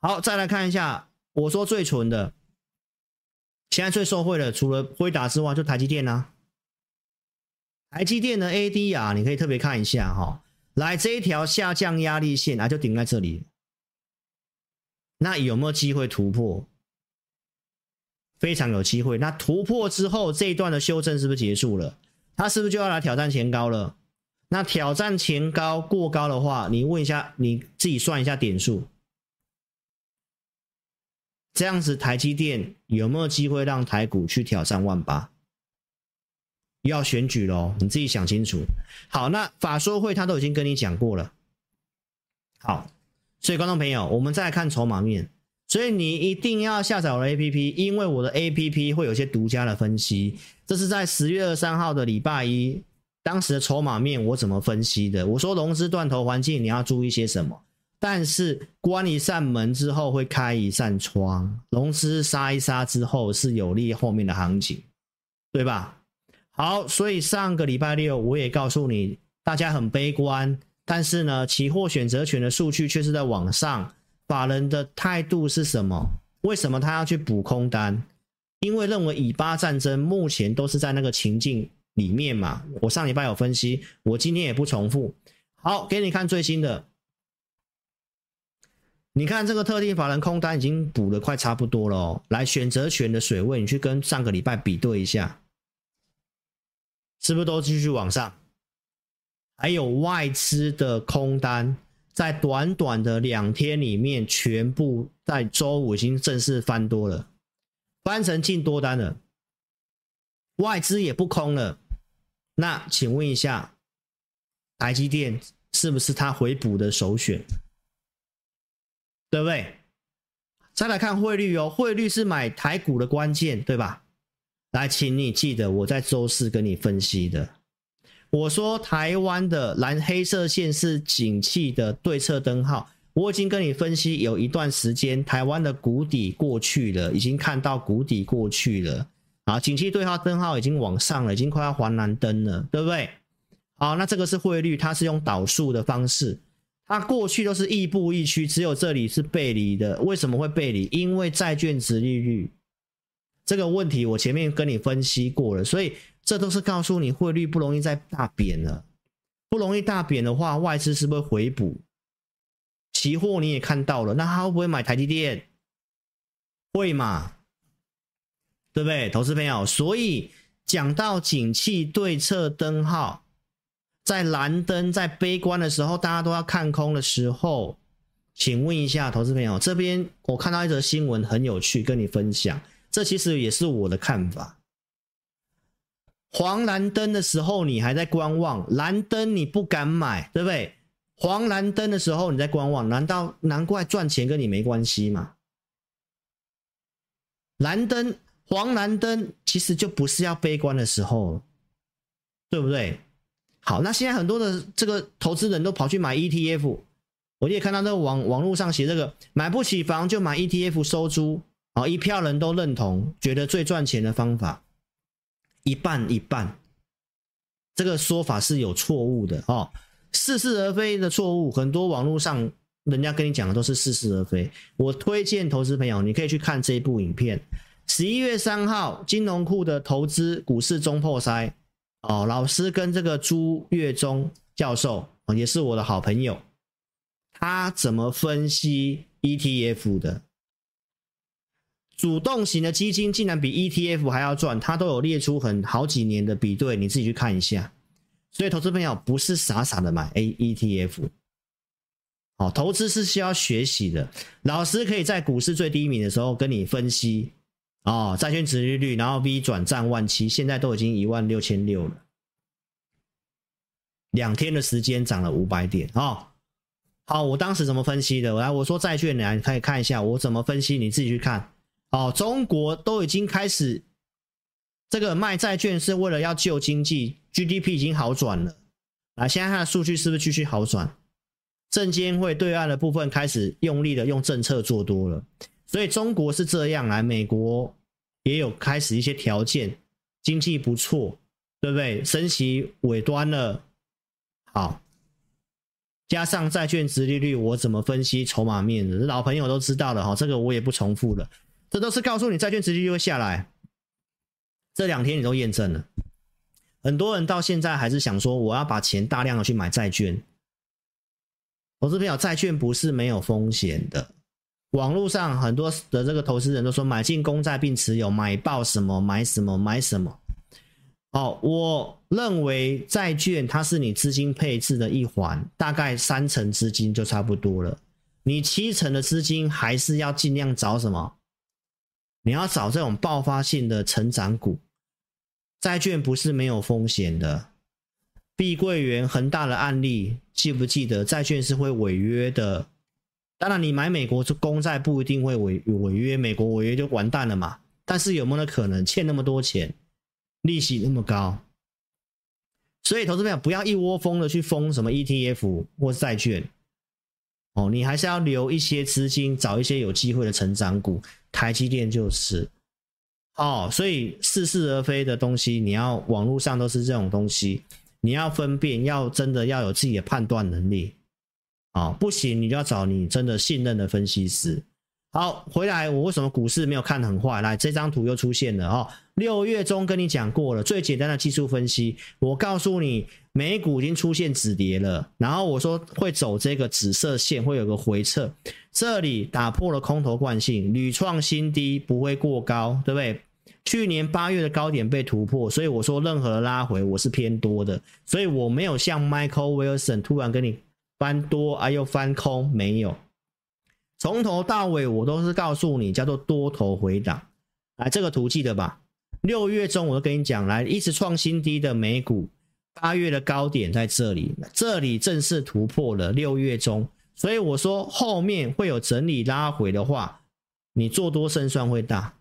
好，再来看一下，我说最纯的，现在最受惠的，除了辉达之外，就台积电啊。台积电的 AD 啊，你可以特别看一下哈。来，这一条下降压力线啊，就顶在这里。那有没有机会突破？非常有机会。那突破之后，这一段的修正是不是结束了？他是不是就要来挑战前高了？那挑战前高过高的话，你问一下，你自己算一下点数，这样子台积电有没有机会让台股去挑战万八？要选举喽，你自己想清楚。好，那法说会他都已经跟你讲过了。好，所以观众朋友，我们再来看筹码面。所以你一定要下载我的 APP，因为我的 APP 会有些独家的分析。这是在十月二三号的礼拜一，当时的筹码面我怎么分析的？我说融资断头环境你要注意些什么？但是关一扇门之后会开一扇窗，融资杀一杀之后是有利后面的行情，对吧？好，所以上个礼拜六我也告诉你，大家很悲观，但是呢，期货选择权的数据却是在往上。法人的态度是什么？为什么他要去补空单？因为认为以巴战争目前都是在那个情境里面嘛。我上礼拜有分析，我今天也不重复。好，给你看最新的。你看这个特定法人空单已经补的快差不多了哦。来，选择权的水位，你去跟上个礼拜比对一下，是不是都继续往上？还有外资的空单。在短短的两天里面，全部在周五已经正式翻多了，翻成进多单了，外资也不空了。那请问一下，台积电是不是他回补的首选？对不对？再来看汇率哦，汇率是买台股的关键，对吧？来，请你记得我在周四跟你分析的，我说台湾的蓝黑色线是景气的对策灯号。我已经跟你分析有一段时间，台湾的谷底过去了，已经看到谷底过去了啊，景气对号灯号已经往上了，已经快要黄蓝灯了，对不对？好，那这个是汇率，它是用导数的方式，它过去都是亦步亦趋，只有这里是背离的。为什么会背离？因为债券殖利率这个问题，我前面跟你分析过了，所以这都是告诉你汇率不容易再大贬了，不容易大贬的话，外资是不是回补？期货你也看到了，那他会不会买台积电？会嘛？对不对，投资朋友？所以讲到景气对策灯号，在蓝灯在悲观的时候，大家都要看空的时候，请问一下投资朋友，这边我看到一则新闻很有趣，跟你分享。这其实也是我的看法。黄蓝灯的时候你还在观望，蓝灯你不敢买，对不对？黄蓝灯的时候你在观望，难道难怪赚钱跟你没关系吗？蓝灯、黄蓝灯其实就不是要悲观的时候，对不对？好，那现在很多的这个投资人都跑去买 ETF，我也看到那个网网络上写这个买不起房就买 ETF 收租，啊，一票人都认同，觉得最赚钱的方法，一半一半，这个说法是有错误的哦。似是而非的错误，很多网络上人家跟你讲的都是似是而非。我推荐投资朋友，你可以去看这一部影片。十一月三号，金融库的投资股市中破塞哦，老师跟这个朱月忠教授也是我的好朋友，他怎么分析 ETF 的？主动型的基金竟然比 ETF 还要赚，他都有列出很好几年的比对，你自己去看一下。所以，投资朋友不是傻傻的买 A ETF，好，投资是需要学习的。老师可以在股市最低迷的时候跟你分析，哦，债券殖利率，然后 V 转战万七，现在都已经一万六千六了，两天的时间涨了五百点，哦，好，我当时怎么分析的？我来，我说债券，你可以看一下我怎么分析，你自己去看。哦，中国都已经开始。这个卖债券是为了要救经济，GDP 已经好转了。啊，现在它的数据是不是继续好转？证监会对岸的部分开始用力的用政策做多了，所以中国是这样来，美国也有开始一些条件，经济不错，对不对？升息尾端了，好，加上债券殖利率，我怎么分析筹码面的？老朋友都知道了哈，这个我也不重复了，这都是告诉你债券殖利率会下来。这两天你都验证了，很多人到现在还是想说，我要把钱大量的去买债券。投资朋友，债券不是没有风险的。网络上很多的这个投资人都说，买进公债并持有，买爆什么买什么买什么。哦，我认为债券它是你资金配置的一环，大概三成资金就差不多了。你七成的资金还是要尽量找什么？你要找这种爆发性的成长股，债券不是没有风险的。碧桂园、恒大的案例，记不记得？债券是会违约的。当然，你买美国公债不一定会违违约，美国违约就完蛋了嘛。但是有没有可能欠那么多钱，利息那么高？所以，投资朋友不要一窝蜂的去封什么 ETF 或债券。哦，你还是要留一些资金，找一些有机会的成长股。台积电就是，哦，所以似是而非的东西，你要网络上都是这种东西，你要分辨，要真的要有自己的判断能力，哦，不行，你就要找你真的信任的分析师。好，回来，我为什么股市没有看很坏？来，这张图又出现了哦。六月中跟你讲过了，最简单的技术分析，我告诉你，美股已经出现止跌了，然后我说会走这个紫色线，会有个回撤，这里打破了空头惯性，屡创新低，不会过高，对不对？去年八月的高点被突破，所以我说任何的拉回我是偏多的，所以我没有像 Michael Wilson 突然跟你翻多，啊又翻空，没有。从头到尾，我都是告诉你，叫做多头回档。来，这个图记得吧？六月中我都跟你讲，来一直创新低的美股，八月的高点在这里，这里正式突破了六月中，所以我说后面会有整理拉回的话，你做多胜算会大，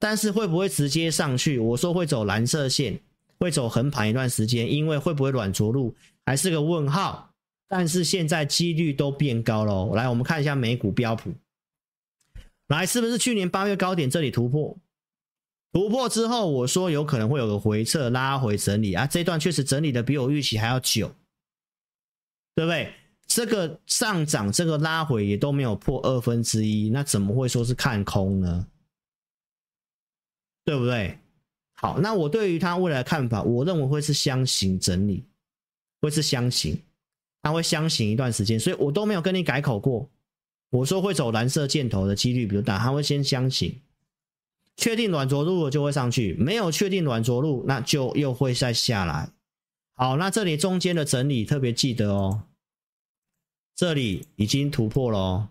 但是会不会直接上去？我说会走蓝色线，会走横盘一段时间，因为会不会软着陆还是个问号。但是现在几率都变高了。来，我们看一下美股标普，来是不是去年八月高点这里突破？突破之后，我说有可能会有个回撤，拉回整理啊。这段确实整理的比我预期还要久，对不对？这个上涨，这个拉回也都没有破二分之一，那怎么会说是看空呢？对不对？好，那我对于它未来的看法，我认为会是箱型整理，会是箱型。它会箱型一段时间，所以我都没有跟你改口过。我说会走蓝色箭头的几率比较大，它会先箱型，确定软着陆了就会上去，没有确定软着陆，那就又会再下来。好，那这里中间的整理特别记得哦，这里已经突破了哦，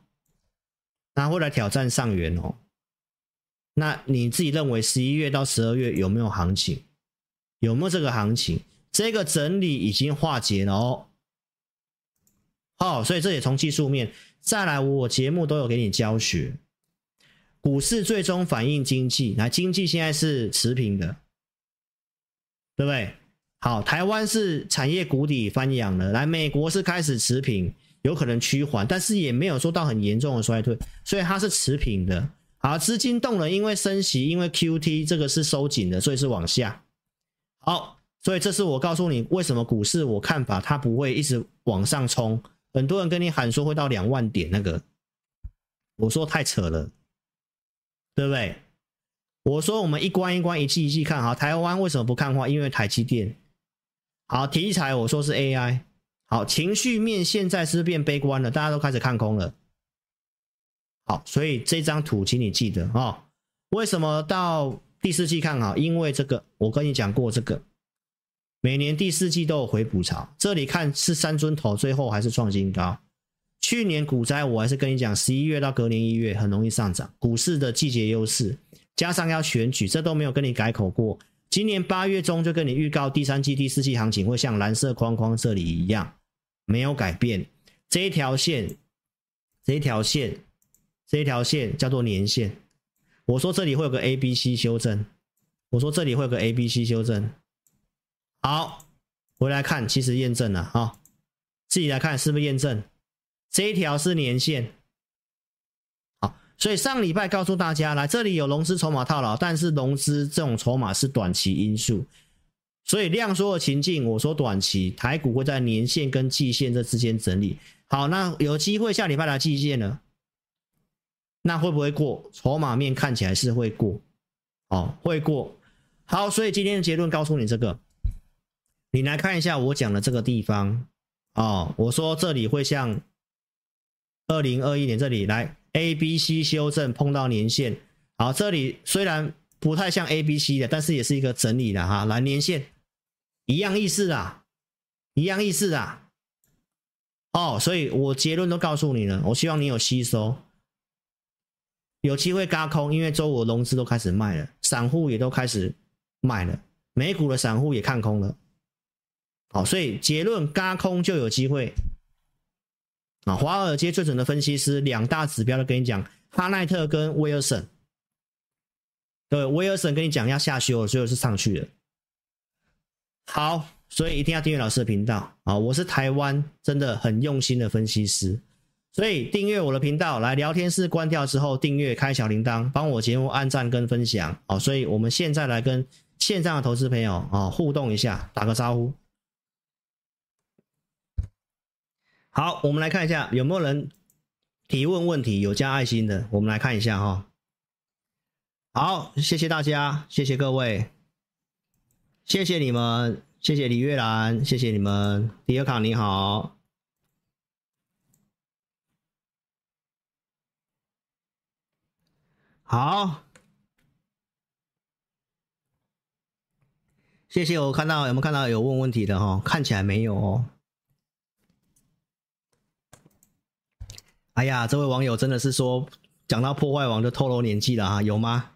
那会来挑战上缘哦。那你自己认为十一月到十二月有没有行情？有没有这个行情？这个整理已经化解了哦。好，所以这也从技术面再来，我节目都有给你教学。股市最终反映经济，来，经济现在是持平的，对不对？好，台湾是产业谷底翻扬了，来，美国是开始持平，有可能趋缓，但是也没有说到很严重的衰退，所以它是持平的。好，资金动了，因为升息，因为 QT 这个是收紧的，所以是往下。好，所以这是我告诉你为什么股市我看法它不会一直往上冲。很多人跟你喊说会到两万点，那个我说太扯了，对不对？我说我们一关一关，一季一季看好台湾为什么不看话？因为台积电好题材，我说是 AI 好情绪面，现在是变悲观了？大家都开始看空了。好，所以这张图请你记得哦。为什么到第四季看好？因为这个我跟你讲过这个。每年第四季都有回补潮，这里看是三尊头，最后还是创新高。去年股灾，我还是跟你讲，十一月到隔年一月很容易上涨，股市的季节优势，加上要选举，这都没有跟你改口过。今年八月中就跟你预告，第三季、第四季行情会像蓝色框框这里一样，没有改变。这一条线，这一条线，这一条线叫做年线。我说这里会有个 A、B、C 修正，我说这里会有个 A、B、C 修正。好，回来看，其实验证了啊、哦，自己来看是不是验证？这一条是年线，好，所以上礼拜告诉大家，来这里有融资筹码套牢，但是融资这种筹码是短期因素，所以量缩的情境，我说短期台股会在年线跟季线这之间整理。好，那有机会下礼拜来季线呢？那会不会过？筹码面看起来是会过，哦，会过。好，所以今天的结论告诉你这个。你来看一下我讲的这个地方哦，我说这里会像二零二一年这里来 A、B、C 修正碰到年线，好，这里虽然不太像 A、B、C 的，但是也是一个整理的哈，来年线一样意思啊，一样意思啊，哦，所以我结论都告诉你了，我希望你有吸收，有机会轧空，因为周五融资都开始卖了，散户也都开始卖了，美股的散户也看空了。好，所以结论，轧空就有机会。啊，华尔街最准的分析师，两大指标都跟你讲，哈奈特跟威尔森。对，威尔森跟你讲要下修了，所以是上去了。好，所以一定要订阅老师的频道啊！我是台湾真的很用心的分析师，所以订阅我的频道，来聊天室关掉之后，订阅开小铃铛，帮我节目按赞跟分享。好，所以我们现在来跟线上的投资朋友啊互动一下，打个招呼。好，我们来看一下有没有人提问问题，有加爱心的，我们来看一下哈。好，谢谢大家，谢谢各位，谢谢你们，谢谢李月兰，谢谢你们，迪尔卡你好。好，谢谢，我看到有没有看到有问问题的哈？看起来没有哦。哎呀，这位网友真的是说，讲到破坏王就透露年纪了哈，有吗？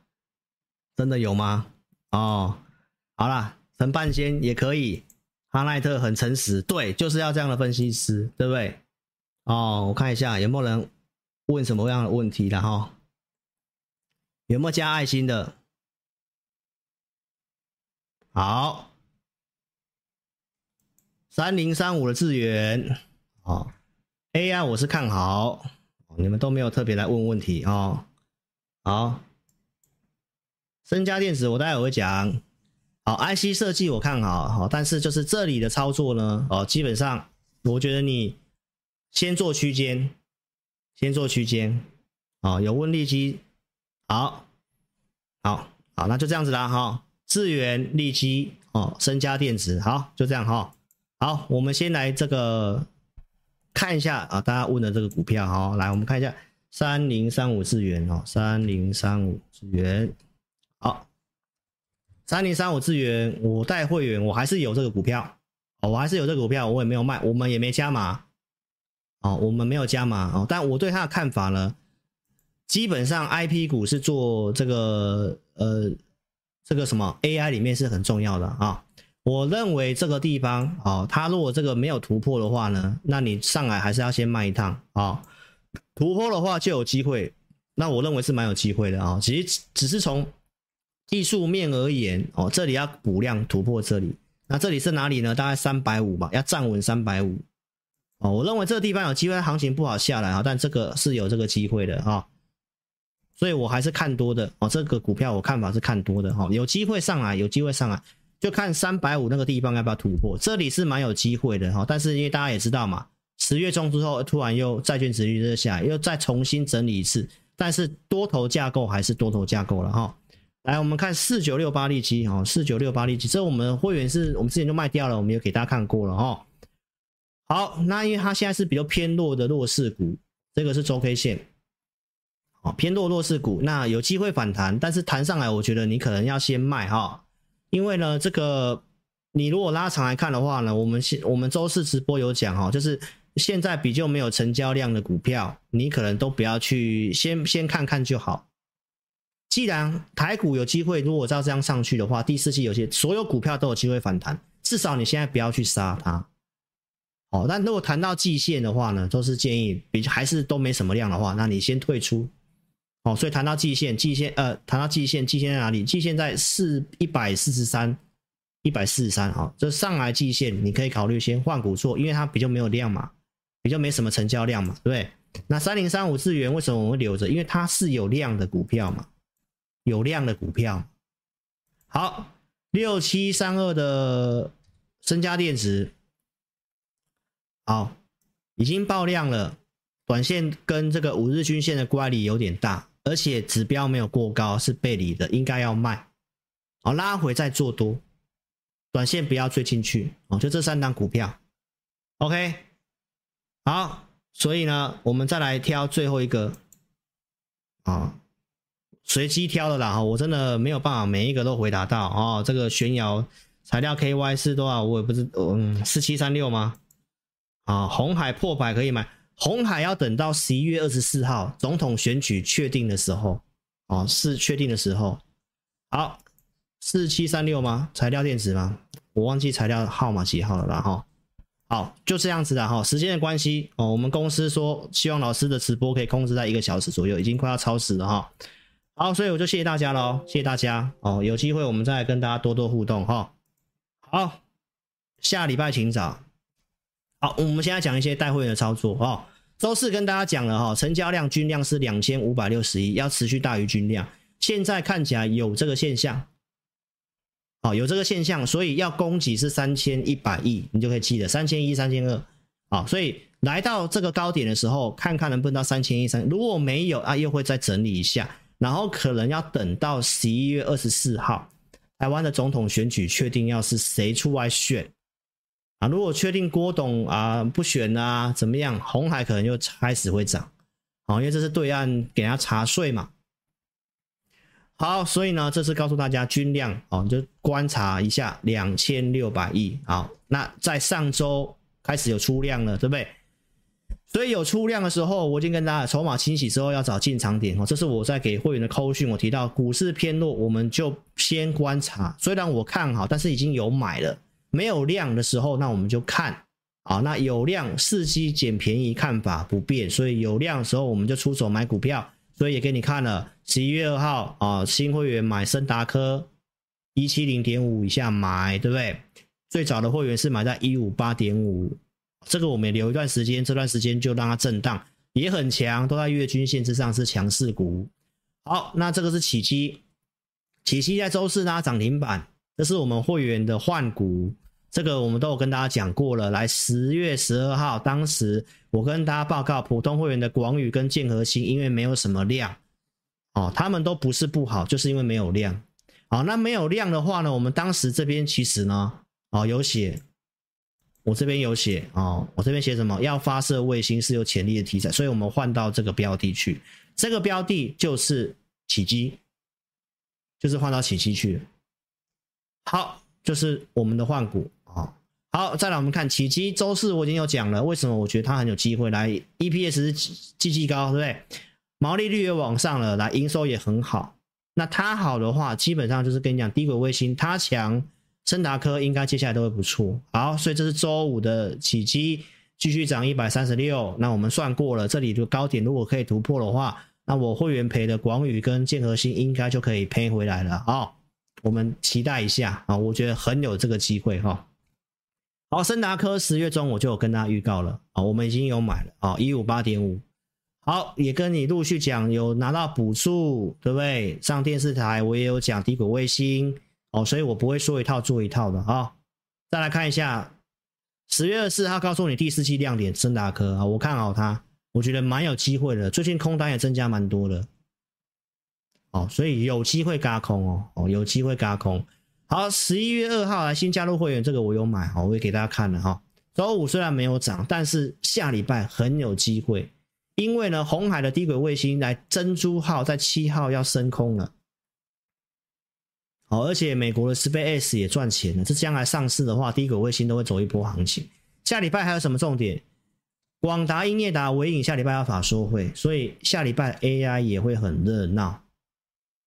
真的有吗？哦，好啦，陈半仙也可以，哈奈特很诚实，对，就是要这样的分析师，对不对？哦，我看一下有没有人问什么样的问题了哈？有没有加爱心的？好，三零三五的智原，哦，AI 我是看好，你们都没有特别来问问题哦。好，升家电子我待会会讲。好，IC 设计我看好，好，但是就是这里的操作呢，哦，基本上我觉得你先做区间，先做区间，哦，有问利基，好，好，好，那就这样子啦，哈。智源、利基哦，升家电子，好，就这样哈。好，我们先来这个看一下啊，大家问的这个股票哈，来我们看一下三零三五资源哦，三零三五资源，好，三零三五资源，我带会员，我还是有这个股票，哦，我还是有这个股票，我也没有卖，我们也没加码，哦，我们没有加码哦，但我对它的看法呢，基本上 IP 股是做这个呃。这个什么 AI 里面是很重要的啊，我认为这个地方啊，它如果这个没有突破的话呢，那你上来还是要先卖一趟啊，突破的话就有机会，那我认为是蛮有机会的啊，其实只是从技术面而言哦，这里要补量突破这里，那这里是哪里呢？大概三百五吧，要站稳三百五。哦，我认为这个地方有机会，行情不好下来啊，但这个是有这个机会的啊。所以我还是看多的哦，这个股票我看法是看多的哈，有机会上来，有机会上来，就看三百五那个地方要不要突破，这里是蛮有机会的哈。但是因为大家也知道嘛，十月中之后突然又债券殖利率热下，又再重新整理一次，但是多头架构还是多头架构了哈。来，我们看四九六八利基哈，四九六八利基，这我们会员是我们之前就卖掉了，我们有给大家看过了哈。好，那因为它现在是比较偏弱的弱势股，这个是周 K 线。哦，偏弱弱势股，那有机会反弹，但是弹上来，我觉得你可能要先卖哈，因为呢，这个你如果拉长来看的话呢，我们现我们周四直播有讲哈，就是现在比较没有成交量的股票，你可能都不要去，先先看看就好。既然台股有机会，如果照这样上去的话，第四季有些所有股票都有机会反弹，至少你现在不要去杀它。哦，但如果谈到季线的话呢，都是建议比还是都没什么量的话，那你先退出。哦，所以谈到季线，季线呃，谈到季线，季线在哪里？季线在四一百四十三，一百四十三啊，这上来季线你可以考虑先换股做，因为它比较没有量嘛，比较没什么成交量嘛，对不对？那三零三五智原为什么我们会留着？因为它是有量的股票嘛，有量的股票。好，六七三二的升佳电子，好，已经爆量了，短线跟这个五日均线的乖离有点大。而且指标没有过高，是背离的，应该要卖，哦，拉回再做多，短线不要追进去，哦，就这三档股票，OK，好，所以呢，我们再来挑最后一个，啊，随机挑的啦，哈，我真的没有办法每一个都回答到，哦，这个玄尧材料 KY 是多少？我也不知，嗯，四七三六吗？啊，红海破百可以买。红海要等到十一月二十四号总统选举确定的时候，哦，是确定的时候。好，四七三六吗？材料电子吗？我忘记材料号码几号了啦哈。好，就这样子的哈。时间的关系哦，我们公司说希望老师的直播可以控制在一个小时左右，已经快要超时了哈。好，所以我就谢谢大家喽，谢谢大家哦。有机会我们再跟大家多多互动哈。好，下礼拜请早。好，我们现在讲一些带会员的操作哦。周四跟大家讲了哈，成交量均量是两千五百六十亿，要持续大于均量。现在看起来有这个现象，好，有这个现象，所以要供给是三千一百亿，你就可以记得三千一、三千二。好，所以来到这个高点的时候，看看能不能到三千一、三。如果没有啊，又会再整理一下，然后可能要等到十一月二十四号，台湾的总统选举确定要是谁出来选。啊，如果确定郭董啊不选啊，怎么样？红海可能就开始会涨，好，因为这是对岸给他查税嘛。好，所以呢，这次告诉大家均量哦，就观察一下两千六百亿。好，那在上周开始有出量了，对不对？所以有出量的时候，我已经跟大家筹码清洗之后要找进场点哦。这是我在给会员的扣讯，我提到股市偏弱，我们就先观察。虽然我看好，但是已经有买了。没有量的时候，那我们就看啊。那有量伺机捡便宜看法不变，所以有量的时候我们就出手买股票。所以也给你看了，十一月二号啊，新会员买森达科一七零点五以下买，对不对？最早的会员是买在一五八点五，这个我们留一段时间，这段时间就让它震荡，也很强，都在月均线之上，是强势股。好，那这个是启碁，启碁在周四拉涨停板，这是我们会员的换股，这个我们都有跟大家讲过了。来，十月十二号，当时我跟大家报告，普通会员的广宇跟建和兴，因为没有什么量，哦，他们都不是不好，就是因为没有量。好，那没有量的话呢，我们当时这边其实呢。哦，有写，我这边有写哦，我这边写什么？要发射卫星是有潜力的题材，所以我们换到这个标的去，这个标的就是启机，就是换到启机去。好，就是我们的换股、好，再来我们看启碁，周四我已经有讲了，为什么我觉得它很有机会来？EPS 是季季高，对不对？毛利率也往上了，来营收也很好。那它好的话，基本上就是跟你讲低轨卫星，它强。升达科应该接下来都会不错，好，所以这是周五的启碁继续涨一百三十六，那我们算过了，这里的高点如果可以突破的话，那我会员赔的广宇跟建和兴应该就可以赔回来了啊，我们期待一下啊，我觉得很有这个机会哈。好，森达科十月中我就有跟大家预告了啊，我们已经有买了啊，一五八点五，好，也跟你陆续讲有拿到补助，对不对？上电视台我也有讲低轨卫星。哦，所以我不会说一套做一套的啊、再来看一下，十月二十四号告诉你第四季亮点，森达科啊，我看好它，我觉得蛮有机会的。最近空单也增加蛮多的，哦，所以有机会轧空哦，哦，有机会轧空。好，十一月二号来新加入会员，这个我有买，我也给大家看了哈。周五虽然没有涨，但是下礼拜很有机会，因为呢，红海的低轨卫星来珍珠号在七号要升空了。而且美国的 SpaceX 也赚钱了，这将来上市的话，低轨卫星都会走一波行情。下礼拜还有什么重点？广达、英业达、纬颖下礼拜要法说会，所以下礼拜 AI 也会很热闹。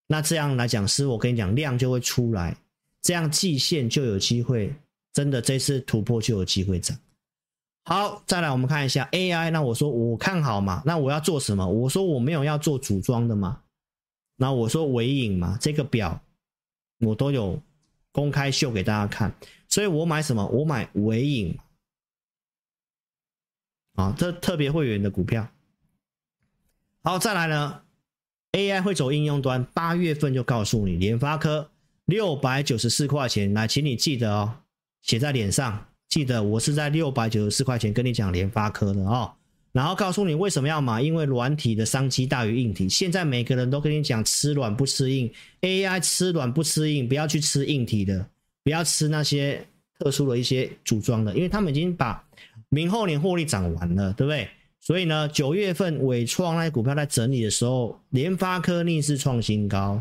那这样来讲，是我跟你讲，量就会出来，这样季线就有机会，真的这次突破就有机会涨。好，再来我们看一下 AI。那我说我看好嘛？那我要做什么？我说我没有要做组装的嘛？那我说纬颖嘛？这个表。我都有公开秀给大家看，所以我买什么？我买纬颖啊，这特别会员的股票。好，再来呢，AI 会走应用端，八月份就告诉你，联发科六百九十四块钱，来，请你记得哦，写在脸上，记得我是在六百九十四块钱跟你讲联发科的哦。然后告诉你为什么要买，因为软体的商机大于硬体。现在每个人都跟你讲吃软不吃硬，AI 吃软不吃硬，不要去吃硬体的，不要吃那些特殊的一些组装的，因为他们已经把明后年获利涨完了，对不对？所以呢，九月份纬创那些股票在整理的时候，联发科逆势创新高。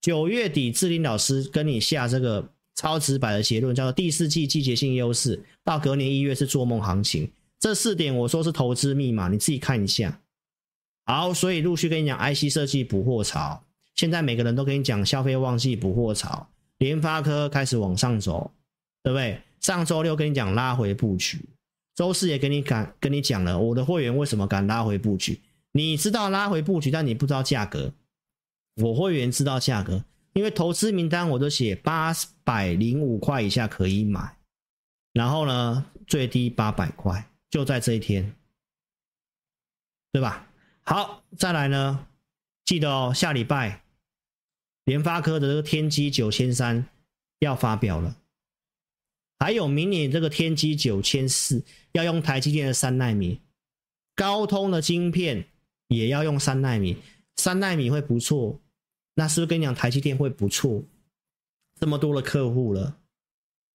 九月底志林老师跟你下这个超直白的结论，叫做第四季季节性优势，到隔年一月是做梦行情。这四点我说是投资密码，你自己看一下。好，所以陆续跟你讲 IC 设计补货潮，现在每个人都跟你讲消费旺季补货潮，联发科开始往上走，对不对？上周六跟你讲拉回布局，周四也跟你敢跟你讲了，我的会员为什么敢拉回布局？你知道拉回布局，但你不知道价格。我会员知道价格，因为投资名单我都写八百零五块以下可以买，然后呢，最低八百块。就在这一天，对吧？好，再来呢，记得哦，下礼拜联发科的这个天玑九千三要发表了，还有明年这个天玑九千四要用台积电的三纳米，高通的晶片也要用三纳米，三纳米会不错，那是不是跟你讲台积电会不错？这么多的客户了，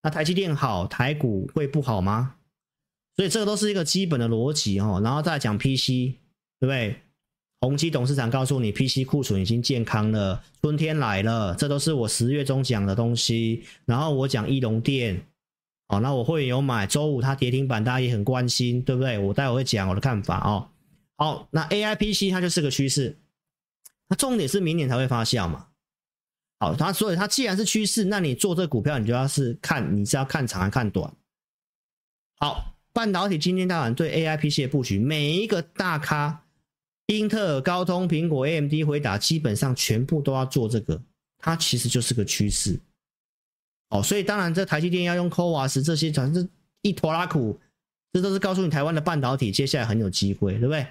那台积电好，台股会不好吗？所以这个都是一个基本的逻辑哦，然后再讲 PC，对不对？宏碁董事长告诉你，PC 库存已经健康了，春天来了，这都是我十月中讲的东西。然后我讲义隆电，哦，那我会有买，周五它跌停板，大家也很关心，对不对？我待会会讲我的看法哦。好，那 AI PC 它就是个趋势，那重点是明年才会发酵嘛。好，它所以它既然是趋势，那你做这股票，你就要是看你是要看长还看短。好，半导体今天大盘对 AIPC 的布局，每一个大咖，英特尔、高通、苹果、AMD、回答，基本上全部都要做这个，它其实就是个趋势。哦，所以当然这台积电要用 Co Ws 这些，反正一拖拉苦，这都是告诉你台湾的半导体接下来很有机会，对不对？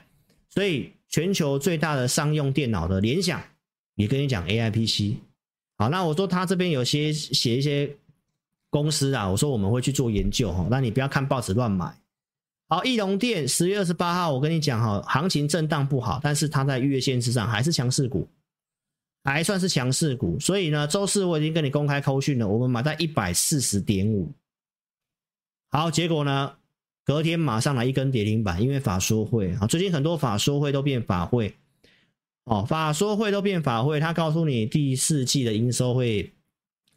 所以全球最大的商用电脑的联想也跟你讲 AIPC。好，那我说他这边有些写一些公司啊，我说我们会去做研究哈，那你不要看报纸乱买。好，易龙电十月二十八号，我跟你讲哈，行情震荡不好，但是它在月线之上还是强势股，还算是强势股。所以呢，周四我已经跟你公开扣讯了，我们买在一百四十点五。好，结果呢，隔天马上来一根跌停板，因为法说会啊，最近很多法说会都变法会。哦，法说会都变法会，他告诉你第四季的营收会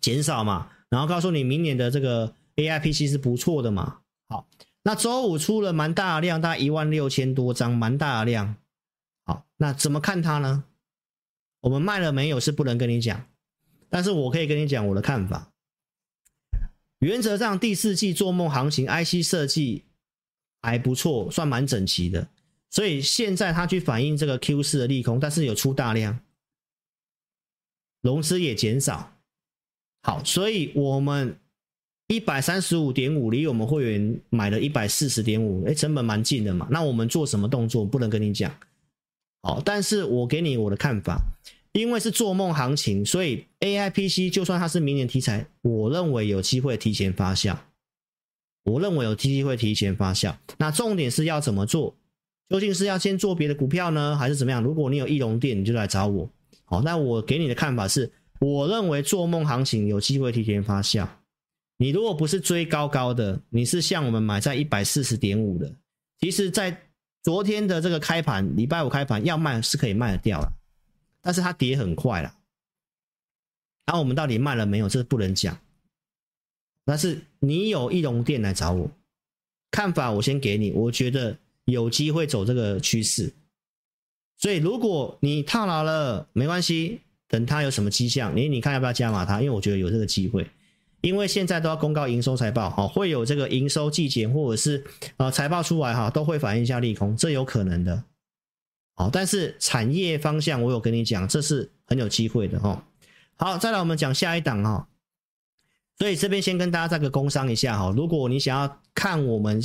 减少嘛，然后告诉你明年的这个 AIPC 是不错的嘛。好，那周五出了蛮大量，大概一万六千多张，蛮大的量。好，那怎么看它呢？我们卖了没有是不能跟你讲，但是我可以跟你讲我的看法。原则上第四季做梦行情，IC 设计还不错，算蛮整齐的。所以现在他去反映这个 Q 四的利空，但是有出大量，融资也减少。好，所以我们一百三十五点五离我们会员买了一百四十点五，哎，成本蛮近的嘛。那我们做什么动作不能跟你讲。好，但是我给你我的看法，因为是做梦行情，所以 AIPC 就算它是明年题材，我认为有机会提前发酵。我认为有机会提前发酵。那重点是要怎么做？究竟是要先做别的股票呢，还是怎么样？如果你有义隆电，你就来找我。好，那我给你的看法是，我认为做梦行情有机会提前发酵。你如果不是追高高的，你是像我们买在一百四十点五的，其实，在昨天的这个开盘，礼拜五开盘要卖是可以卖得掉了，但是它跌很快了。然后我们到底卖了没有？这个不能讲。但是你有义隆电来找我，看法我先给你，我觉得。有机会走这个趋势，所以如果你套牢了，没关系，等它有什么迹象，你你看要不要加码它？因为我觉得有这个机会，因为现在都要公告营收财报，哈，会有这个营收季检或者是啊财报出来哈，都会反映一下利空，这有可能的，好，但是产业方向我有跟你讲，这是很有机会的哈。好，再来我们讲下一档哈，所以这边先跟大家再个工商一下哈，如果你想要看我们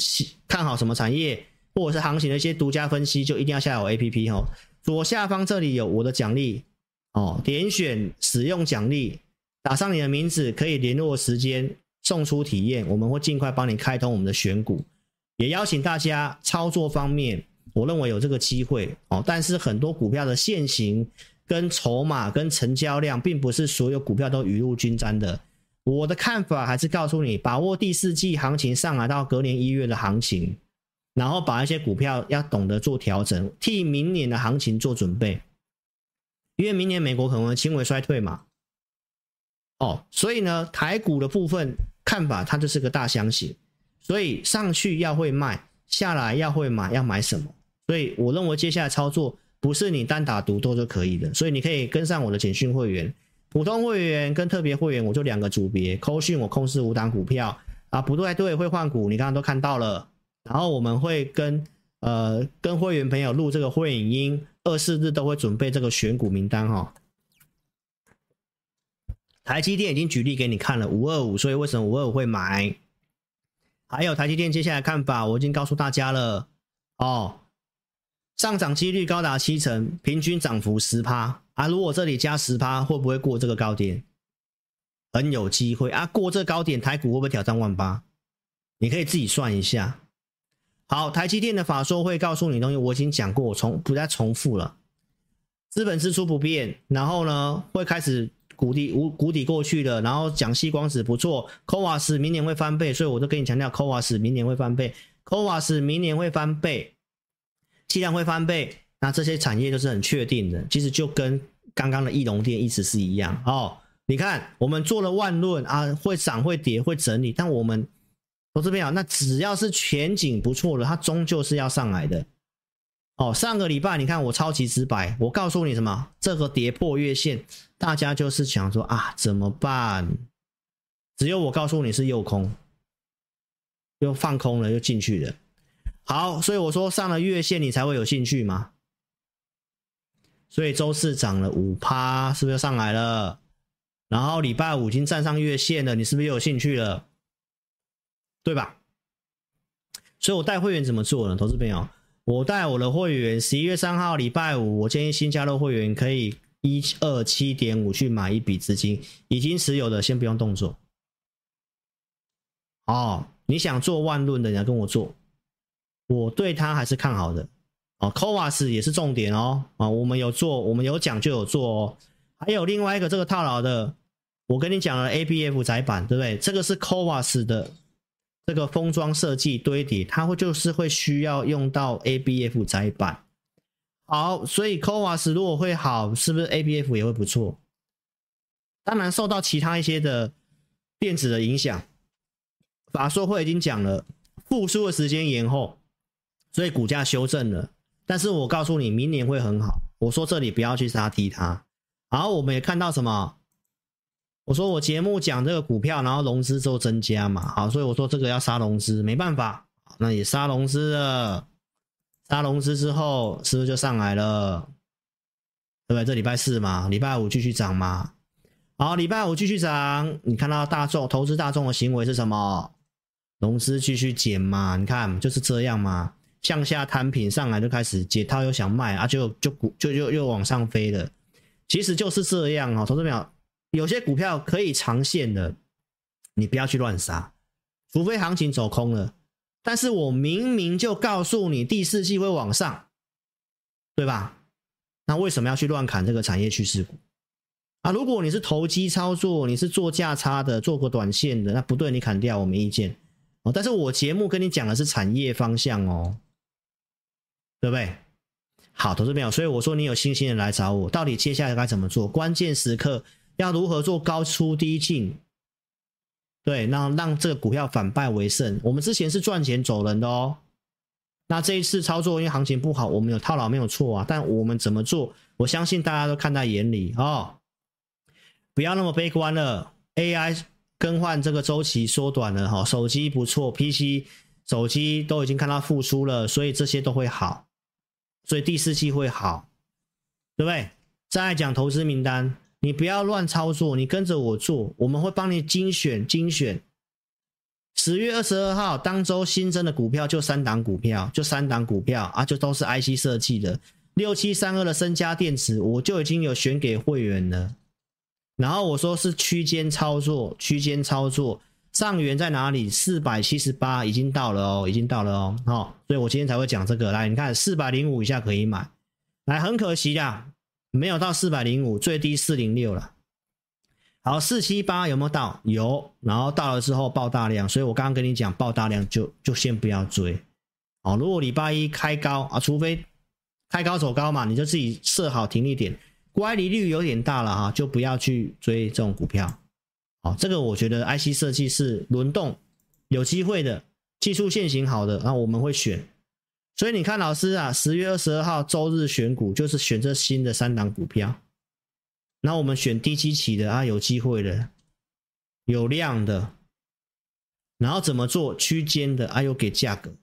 看好什么产业。或者是行情的一些独家分析，就一定要下载我 APP 哦。左下方这里有我的奖励哦，点选使用奖励，打上你的名字，可以联络时间送出体验，我们会尽快帮你开通我们的选股。也邀请大家操作方面，我认为有这个机会哦。但是很多股票的线型跟筹码跟成交量，并不是所有股票都雨露均沾的。我的看法还是告诉你，把握第四季行情上来到隔年一月的行情。然后把一些股票要懂得做调整，替明年的行情做准备，因为明年美国可能会轻微衰退嘛。哦，所以呢，台股的部分看法它就是个大箱型，所以上去要会卖，下来要会买，要买什么？所以我认为接下来操作不是你单打独斗就可以的，所以你可以跟上我的简讯会员，普通会员跟特别会员，我就两个组别，扣讯我控制五档股票啊，不对对会换股，你刚刚都看到了。然后我们会跟呃跟会员朋友录这个会影音，二四日都会准备这个选股名单哈、哦。台积电已经举例给你看了五二五，所以为什么五二五会买？还有台积电接下来看法，我已经告诉大家了哦。上涨几率高达七成，平均涨幅十趴啊！如果这里加十趴，会不会过这个高点？很有机会啊！过这高点，台股会不会挑战万八？你可以自己算一下。好，台积电的法说会告诉你东西，我已经讲过，我重不再重复了。资本支出不变，然后呢，会开始谷底无谷底过去了，然后讲矽光子不错，CoWoS 明年会翻倍，所以我都跟你强调，CoWoS 明年会翻倍，CoWoS 明年会翻倍，既然会翻倍，那这些产业都是很确定的，其实就跟刚刚的义隆电意思是一样哦。你看，我们做了万论啊，会涨会跌会整理，但我们。投资朋友，那只要是前景不错的，它终究是要上来的。哦，上个礼拜你看我超级直白，我告诉你什么？这个跌破月线，大家就是想说啊，怎么办？只有我告诉你是诱空，又放空了，又进去了。好，所以我说上了月线你才会有兴趣嘛。所以周四涨了五趴，是不是又上来了？然后礼拜五已经站上月线了，你是不是又有兴趣了？对吧？所以我带会员怎么做呢？投资朋友，我带我的会员十一月三号礼拜五，我建议新加入会员可以一二七点五去买一笔资金，已经持有的先不用动作。哦，你想做万润的，你要跟我做。我对他还是看好的哦，Coas 也是重点哦啊，我们有做，我们有讲就有做哦。还有另外一个这个套牢的，我跟你讲了 ABF 载板，对不对？这个是 Covas 的这个封装设计堆叠，它会就是会需要用到 ABF 载板。好，所以 Covas 如果会好，是不是 ABF 也会不错？当然受到其他一些的电子的影响，法说会已经讲了，复苏的时间延后。所以股价修正了，但是我告诉你，明年会很好。我说这里不要去杀低它。然后我们也看到什么？我说我节目讲这个股票，然后融资之后增加嘛，好，所以我说这个要杀融资，没办法，那也杀融资了。杀融资之后，是不是就上来了？对不对？这礼拜四嘛，礼拜五继续涨嘛。好，礼拜五继续涨，你看到大众投资大众的行为是什么？融资继续减嘛，你看就是这样嘛。向下摊平上来就开始解套，又想卖啊，就就股就又又往上飞了。其实就是这样哦，投资朋友，有些股票可以长线的，你不要去乱杀，除非行情走空了。但是我明明就告诉你第四季会往上，对吧？那为什么要去乱砍这个产业趋势股啊？如果你是投机操作，你是做价差的，做过短线的，那不对，你砍掉我没意见哦。但是我节目跟你讲的是产业方向哦。对不对？好，投资朋友，所以我说你有信心的来找我，到底接下来该怎么做？关键时刻要如何做高出低进？对，让让这个股票反败为胜。我们之前是赚钱走人的哦，那这一次操作因为行情不好，我们有套牢没有错啊，但我们怎么做？我相信大家都看在眼里哦，不要那么悲观了。AI 更换这个周期缩短了哈，手机不错，PC 手机都已经看到复苏了，所以这些都会好。所以第四季会好，对不对？再来讲投资名单，你不要乱操作，你跟着我做，我们会帮你精选精选。十月二十二号当周新增的股票就三档股票，就三档股票啊，就都是 IC 设计的。六七三二的深加电池，我就已经有选给会员了。然后我说是区间操作，区间操作。上缘在哪里？四百七十八已经到了哦，已经到了哦，哦，所以我今天才会讲这个。来，你看四百零五以下可以买。来，很可惜呀，没有到四百零五，最低四零六了。好，四七八有没有到？有，然后到了之后爆大量，所以我刚刚跟你讲爆大量就就先不要追。哦，如果礼拜一开高啊，除非开高走高嘛，你就自己设好停利点，乖离率有点大了哈，就不要去追这种股票。好，这个我觉得 IC 设计是轮动有机会的，技术线型好的，那我们会选。所以你看，老师啊，十月二十二号周日选股就是选这新的三档股票。那我们选低基期的啊，有机会的，有量的。然后怎么做区间的啊？又给价格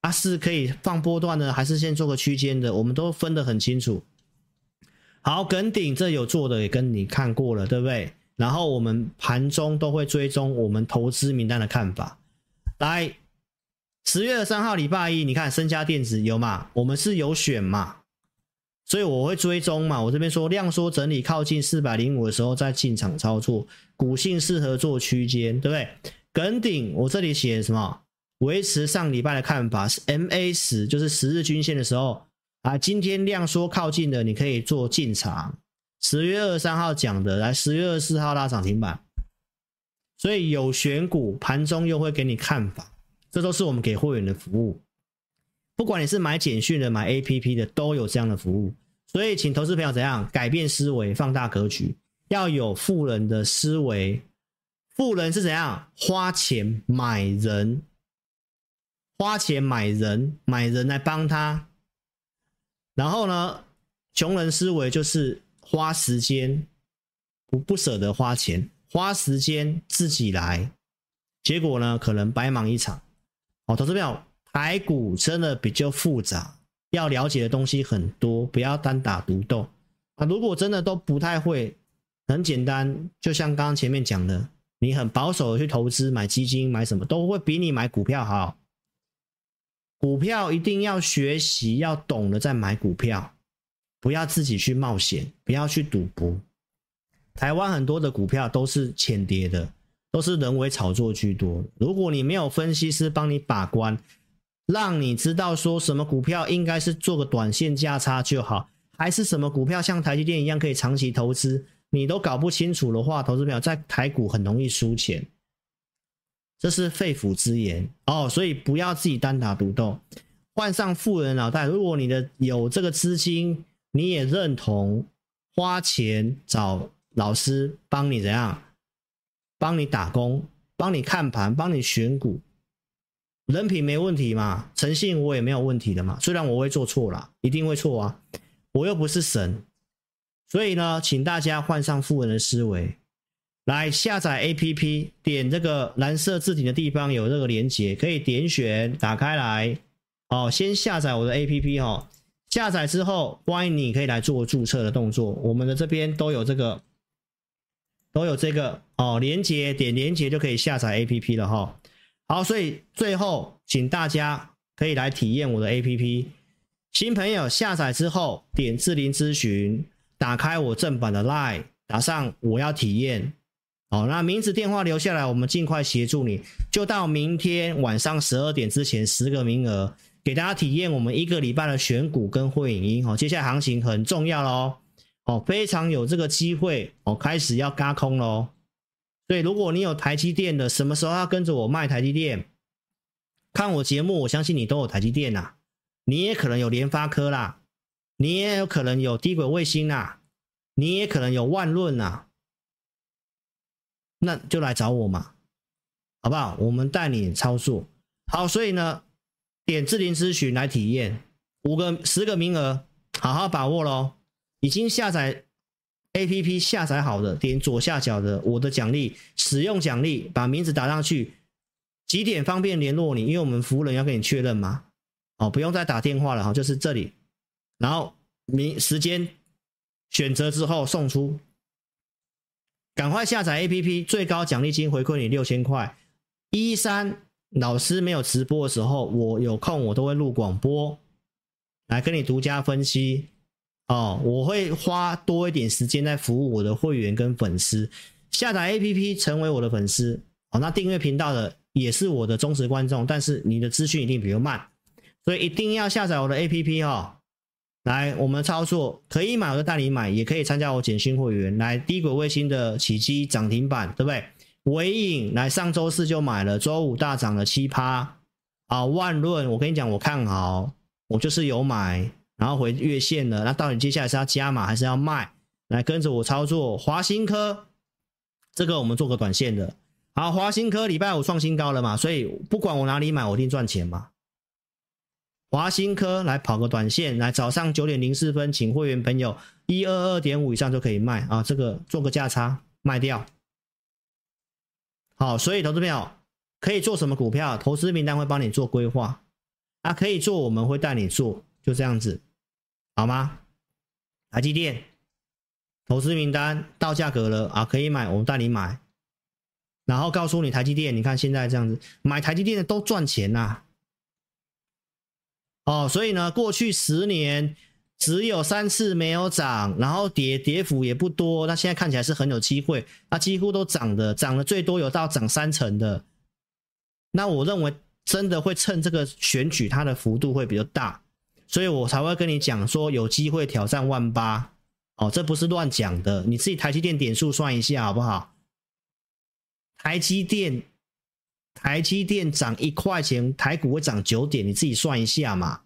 啊？是可以放波段的，还是先做个区间的？我们都分得很清楚。好，耿鼎这有做的也跟你看过了，对不对？然后我们盘中都会追踪我们投资名单的看法。来，十月三号礼拜一，你看升佳电子有嘛？我们是有选嘛？所以我会追踪嘛。我这边说量缩整理靠近四百零五的时候再进场操作，股性适合做区间，对不对？耿鼎我这里写什么？维持上礼拜的看法是 MA 十，就是十日均线的时候。啊，今天量缩靠近的，你可以做进场。十月二十三号讲的，来十月二十四号拉涨停板，所以有选股，盘中又会给你看法，这都是我们给会员的服务。不管你是买简讯的、买 APP 的，都有这样的服务。所以，请投资朋友怎样改变思维，放大格局，要有富人的思维。富人是怎样花钱买人？花钱买人，买人来帮他。然后呢，穷人思维就是花时间，不不舍得花钱，花时间自己来，结果呢，可能白忙一场。哦，投资票，台股真的比较复杂，要了解的东西很多，不要单打独斗啊。如果真的都不太会，很简单，就像刚刚前面讲的，你很保守的去投资，买基金，买什么都会比你买股票好。股票一定要学习，要懂得再买股票，不要自己去冒险，不要去赌博。台湾很多的股票都是浅跌的，都是人为炒作居多。如果你没有分析师帮你把关，让你知道说什么股票应该是做个短线价差就好，还是什么股票像台积电一样可以长期投资，你都搞不清楚的话，投资朋友在台股很容易输钱。这是肺腑之言哦，所以不要自己单打独斗，换上富人脑袋。如果你的有这个资金，你也认同花钱找老师帮你怎样，帮你打工，帮你看盘，帮你选股，人品没问题嘛，诚信我也没有问题的嘛。虽然我会做错了，一定会错啊，我又不是神，所以呢，请大家换上富人的思维。来下载 APP，点这个蓝色字体的地方有这个连接，可以点选打开来。哦，先下载我的 APP 哦。下载之后，欢迎你可以来做注册的动作。我们的这边都有这个，都有这个哦，连接点连接就可以下载 APP 了哈。好，所以最后请大家可以来体验我的 APP。新朋友下载之后，点智霖咨询，打开我正版的 Line，打上我要体验。好，那名字电话留下来，我们尽快协助你。就到明天晚上十二点之前，十个名额给大家体验我们一个礼拜的选股跟会影音。哦，接下来行情很重要喽，哦，非常有这个机会哦，开始要轧空喽。所以如果你有台积电的，什么时候要跟着我卖台积电？看我节目，我相信你都有台积电呐，你也可能有联发科啦，你也有可能有低轨卫星呐，你也可能有万润呐。那就来找我嘛，好不好？我们带你操作。好，所以呢，点智霖咨询来体验，五个、十个名额，好好把握喽。已经下载 APP 下载好的，点左下角的我的奖励，使用奖励，把名字打上去，几点方便联络你？因为我们服务人要跟你确认嘛。哦，不用再打电话了哈，就是这里，然后名时间选择之后送出。赶快下载 APP，最高奖励金回馈你六千块。一三老师没有直播的时候，我有空我都会录广播，来跟你独家分析。哦，我会花多一点时间在服务我的会员跟粉丝。下载 APP 成为我的粉丝，哦，那订阅频道的也是我的忠实观众，但是你的资讯一定比较慢，所以一定要下载我的 APP 哦。来，我们操作可以买，我就带你买，也可以参加我简讯会员。来，低轨卫星的起基涨停板，对不对？尾影来上周四就买了，周五大涨了七趴。啊，万润，我跟你讲，我看好，我就是有买，然后回月线了。那到底接下来是要加码还是要卖？来跟着我操作。华新科，这个我们做个短线的。好，华新科礼拜五创新高了嘛，所以不管我哪里买，我一定赚钱嘛。华新科来跑个短线，来早上九点零四分，请会员朋友一二二点五以上就可以卖啊，这个做个价差卖掉。好，所以投资朋友可以做什么股票？投资名单会帮你做规划啊，可以做我们会带你做，就这样子，好吗？台积电投资名单到价格了啊，可以买，我们带你买，然后告诉你台积电，你看现在这样子买台积电的都赚钱呐、啊。哦，所以呢，过去十年只有三次没有涨，然后跌跌幅也不多，那现在看起来是很有机会，那几乎都涨的，涨的最多有到涨三成的。那我认为真的会趁这个选举，它的幅度会比较大，所以我才会跟你讲说有机会挑战万八。哦，这不是乱讲的，你自己台积电点数算一下好不好？台积电。台积电涨一块钱，台股会涨九点，你自己算一下嘛。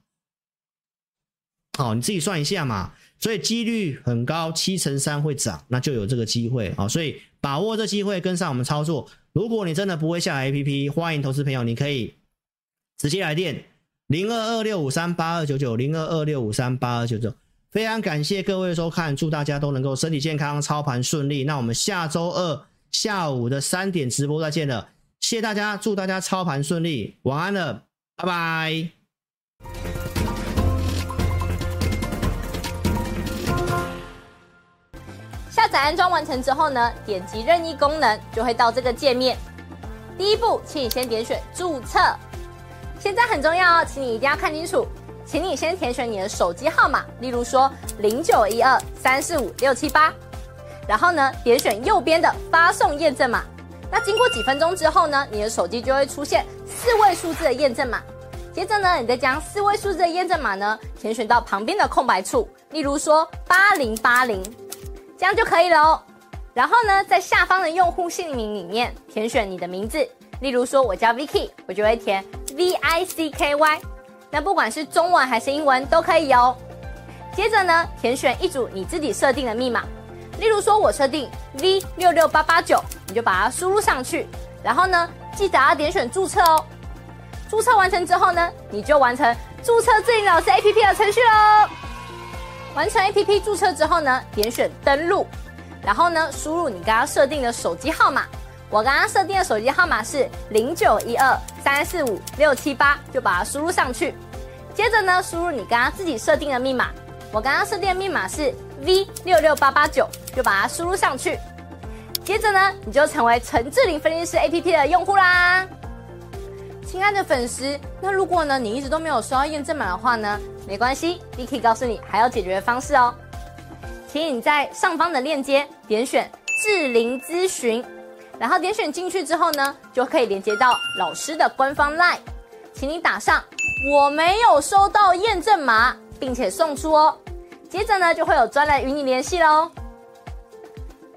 好，你自己算一下嘛。所以几率很高，七成三会涨，那就有这个机会。好，所以把握这机会，跟上我们操作。如果你真的不会下 APP，欢迎投资朋友，你可以直接来电零二二六五三八二九九零二二六五三八二九九。非常感谢各位收看，祝大家都能够身体健康，操盘顺利。那我们下周二下午的三点直播再见了，谢谢大家，祝大家操盘顺利，晚安了，拜拜。下载安装完成之后呢，点击任意功能就会到这个界面。第一步，请你先点选注册。现在很重要哦，请你一定要看清楚。请你先填选你的手机号码，例如说零九一二三四五六七八，然后呢，点选右边的发送验证码。那经过几分钟之后呢，你的手机就会出现四位数字的验证码。接着呢，你再将四位数字的验证码呢填选到旁边的空白处，例如说八零八零，这样就可以了哦。然后呢，在下方的用户姓名里面填选你的名字，例如说我叫 Vicky，我就会填 V I C K Y。那不管是中文还是英文都可以哦。接着呢，填选一组你自己设定的密码，例如说我设定 V 六六八八九，你就把它输入上去。然后呢，记得要点选注册哦。注册完成之后呢，你就完成注册智霖老师 APP 的程序喽。完成 APP 注册之后呢，点选登录，然后呢，输入你刚刚设定的手机号码。我刚刚设定的手机号码是零九一二三四五六七八，就把它输入上去。接着呢，输入你刚刚自己设定的密码。我刚刚设定的密码是 V 六六八八九，就把它输入上去。接着呢，你就成为陈智霖分析师 APP 的用户啦。亲爱的粉丝，那如果呢你一直都没有收到验证码的话呢，没关系，Vicky 告诉你还有解决的方式哦。请你在上方的链接点选智霖咨询。然后点选进去之后呢，就可以连接到老师的官方 LINE，请你打上我没有收到验证码，并且送出哦。接着呢，就会有专人与你联系喽。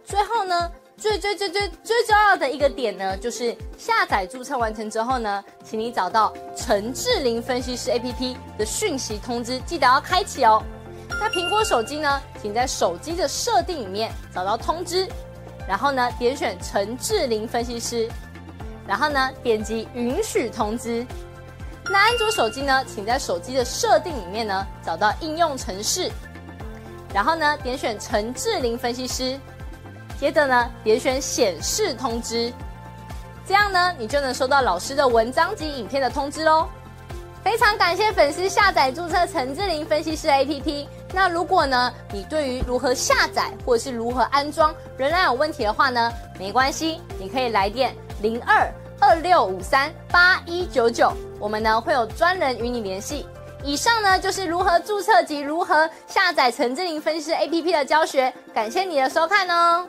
最后呢，最最最最最重要的一个点呢，就是下载注册完成之后呢，请你找到陈智霖分析师 APP 的讯息通知，记得要开启哦。那苹果手机呢，请在手机的设定里面找到通知。然后呢，点选陈智霖分析师，然后呢，点击允许通知。那安卓手机呢，请在手机的设定里面呢，找到应用程式，然后呢，点选陈智霖分析师，接着呢，点选显示通知，这样呢，你就能收到老师的文章及影片的通知喽。非常感谢粉丝下载注册陈智霖分析师 APP。那如果呢，你对于如何下载或者是如何安装仍然有问题的话呢，没关系，你可以来电零二二六五三八一九九，我们呢会有专人与你联系。以上呢就是如何注册及如何下载陈智霖分析师 APP 的教学，感谢你的收看哦。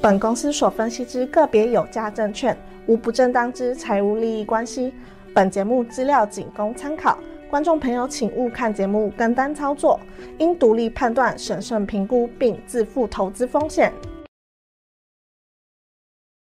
本公司所分析之个别有价证券，无不正当之财务利益关系。本节目资料仅供参考，观众朋友请勿看节目跟单操作，应独立判断、审慎评估并自负投资风险。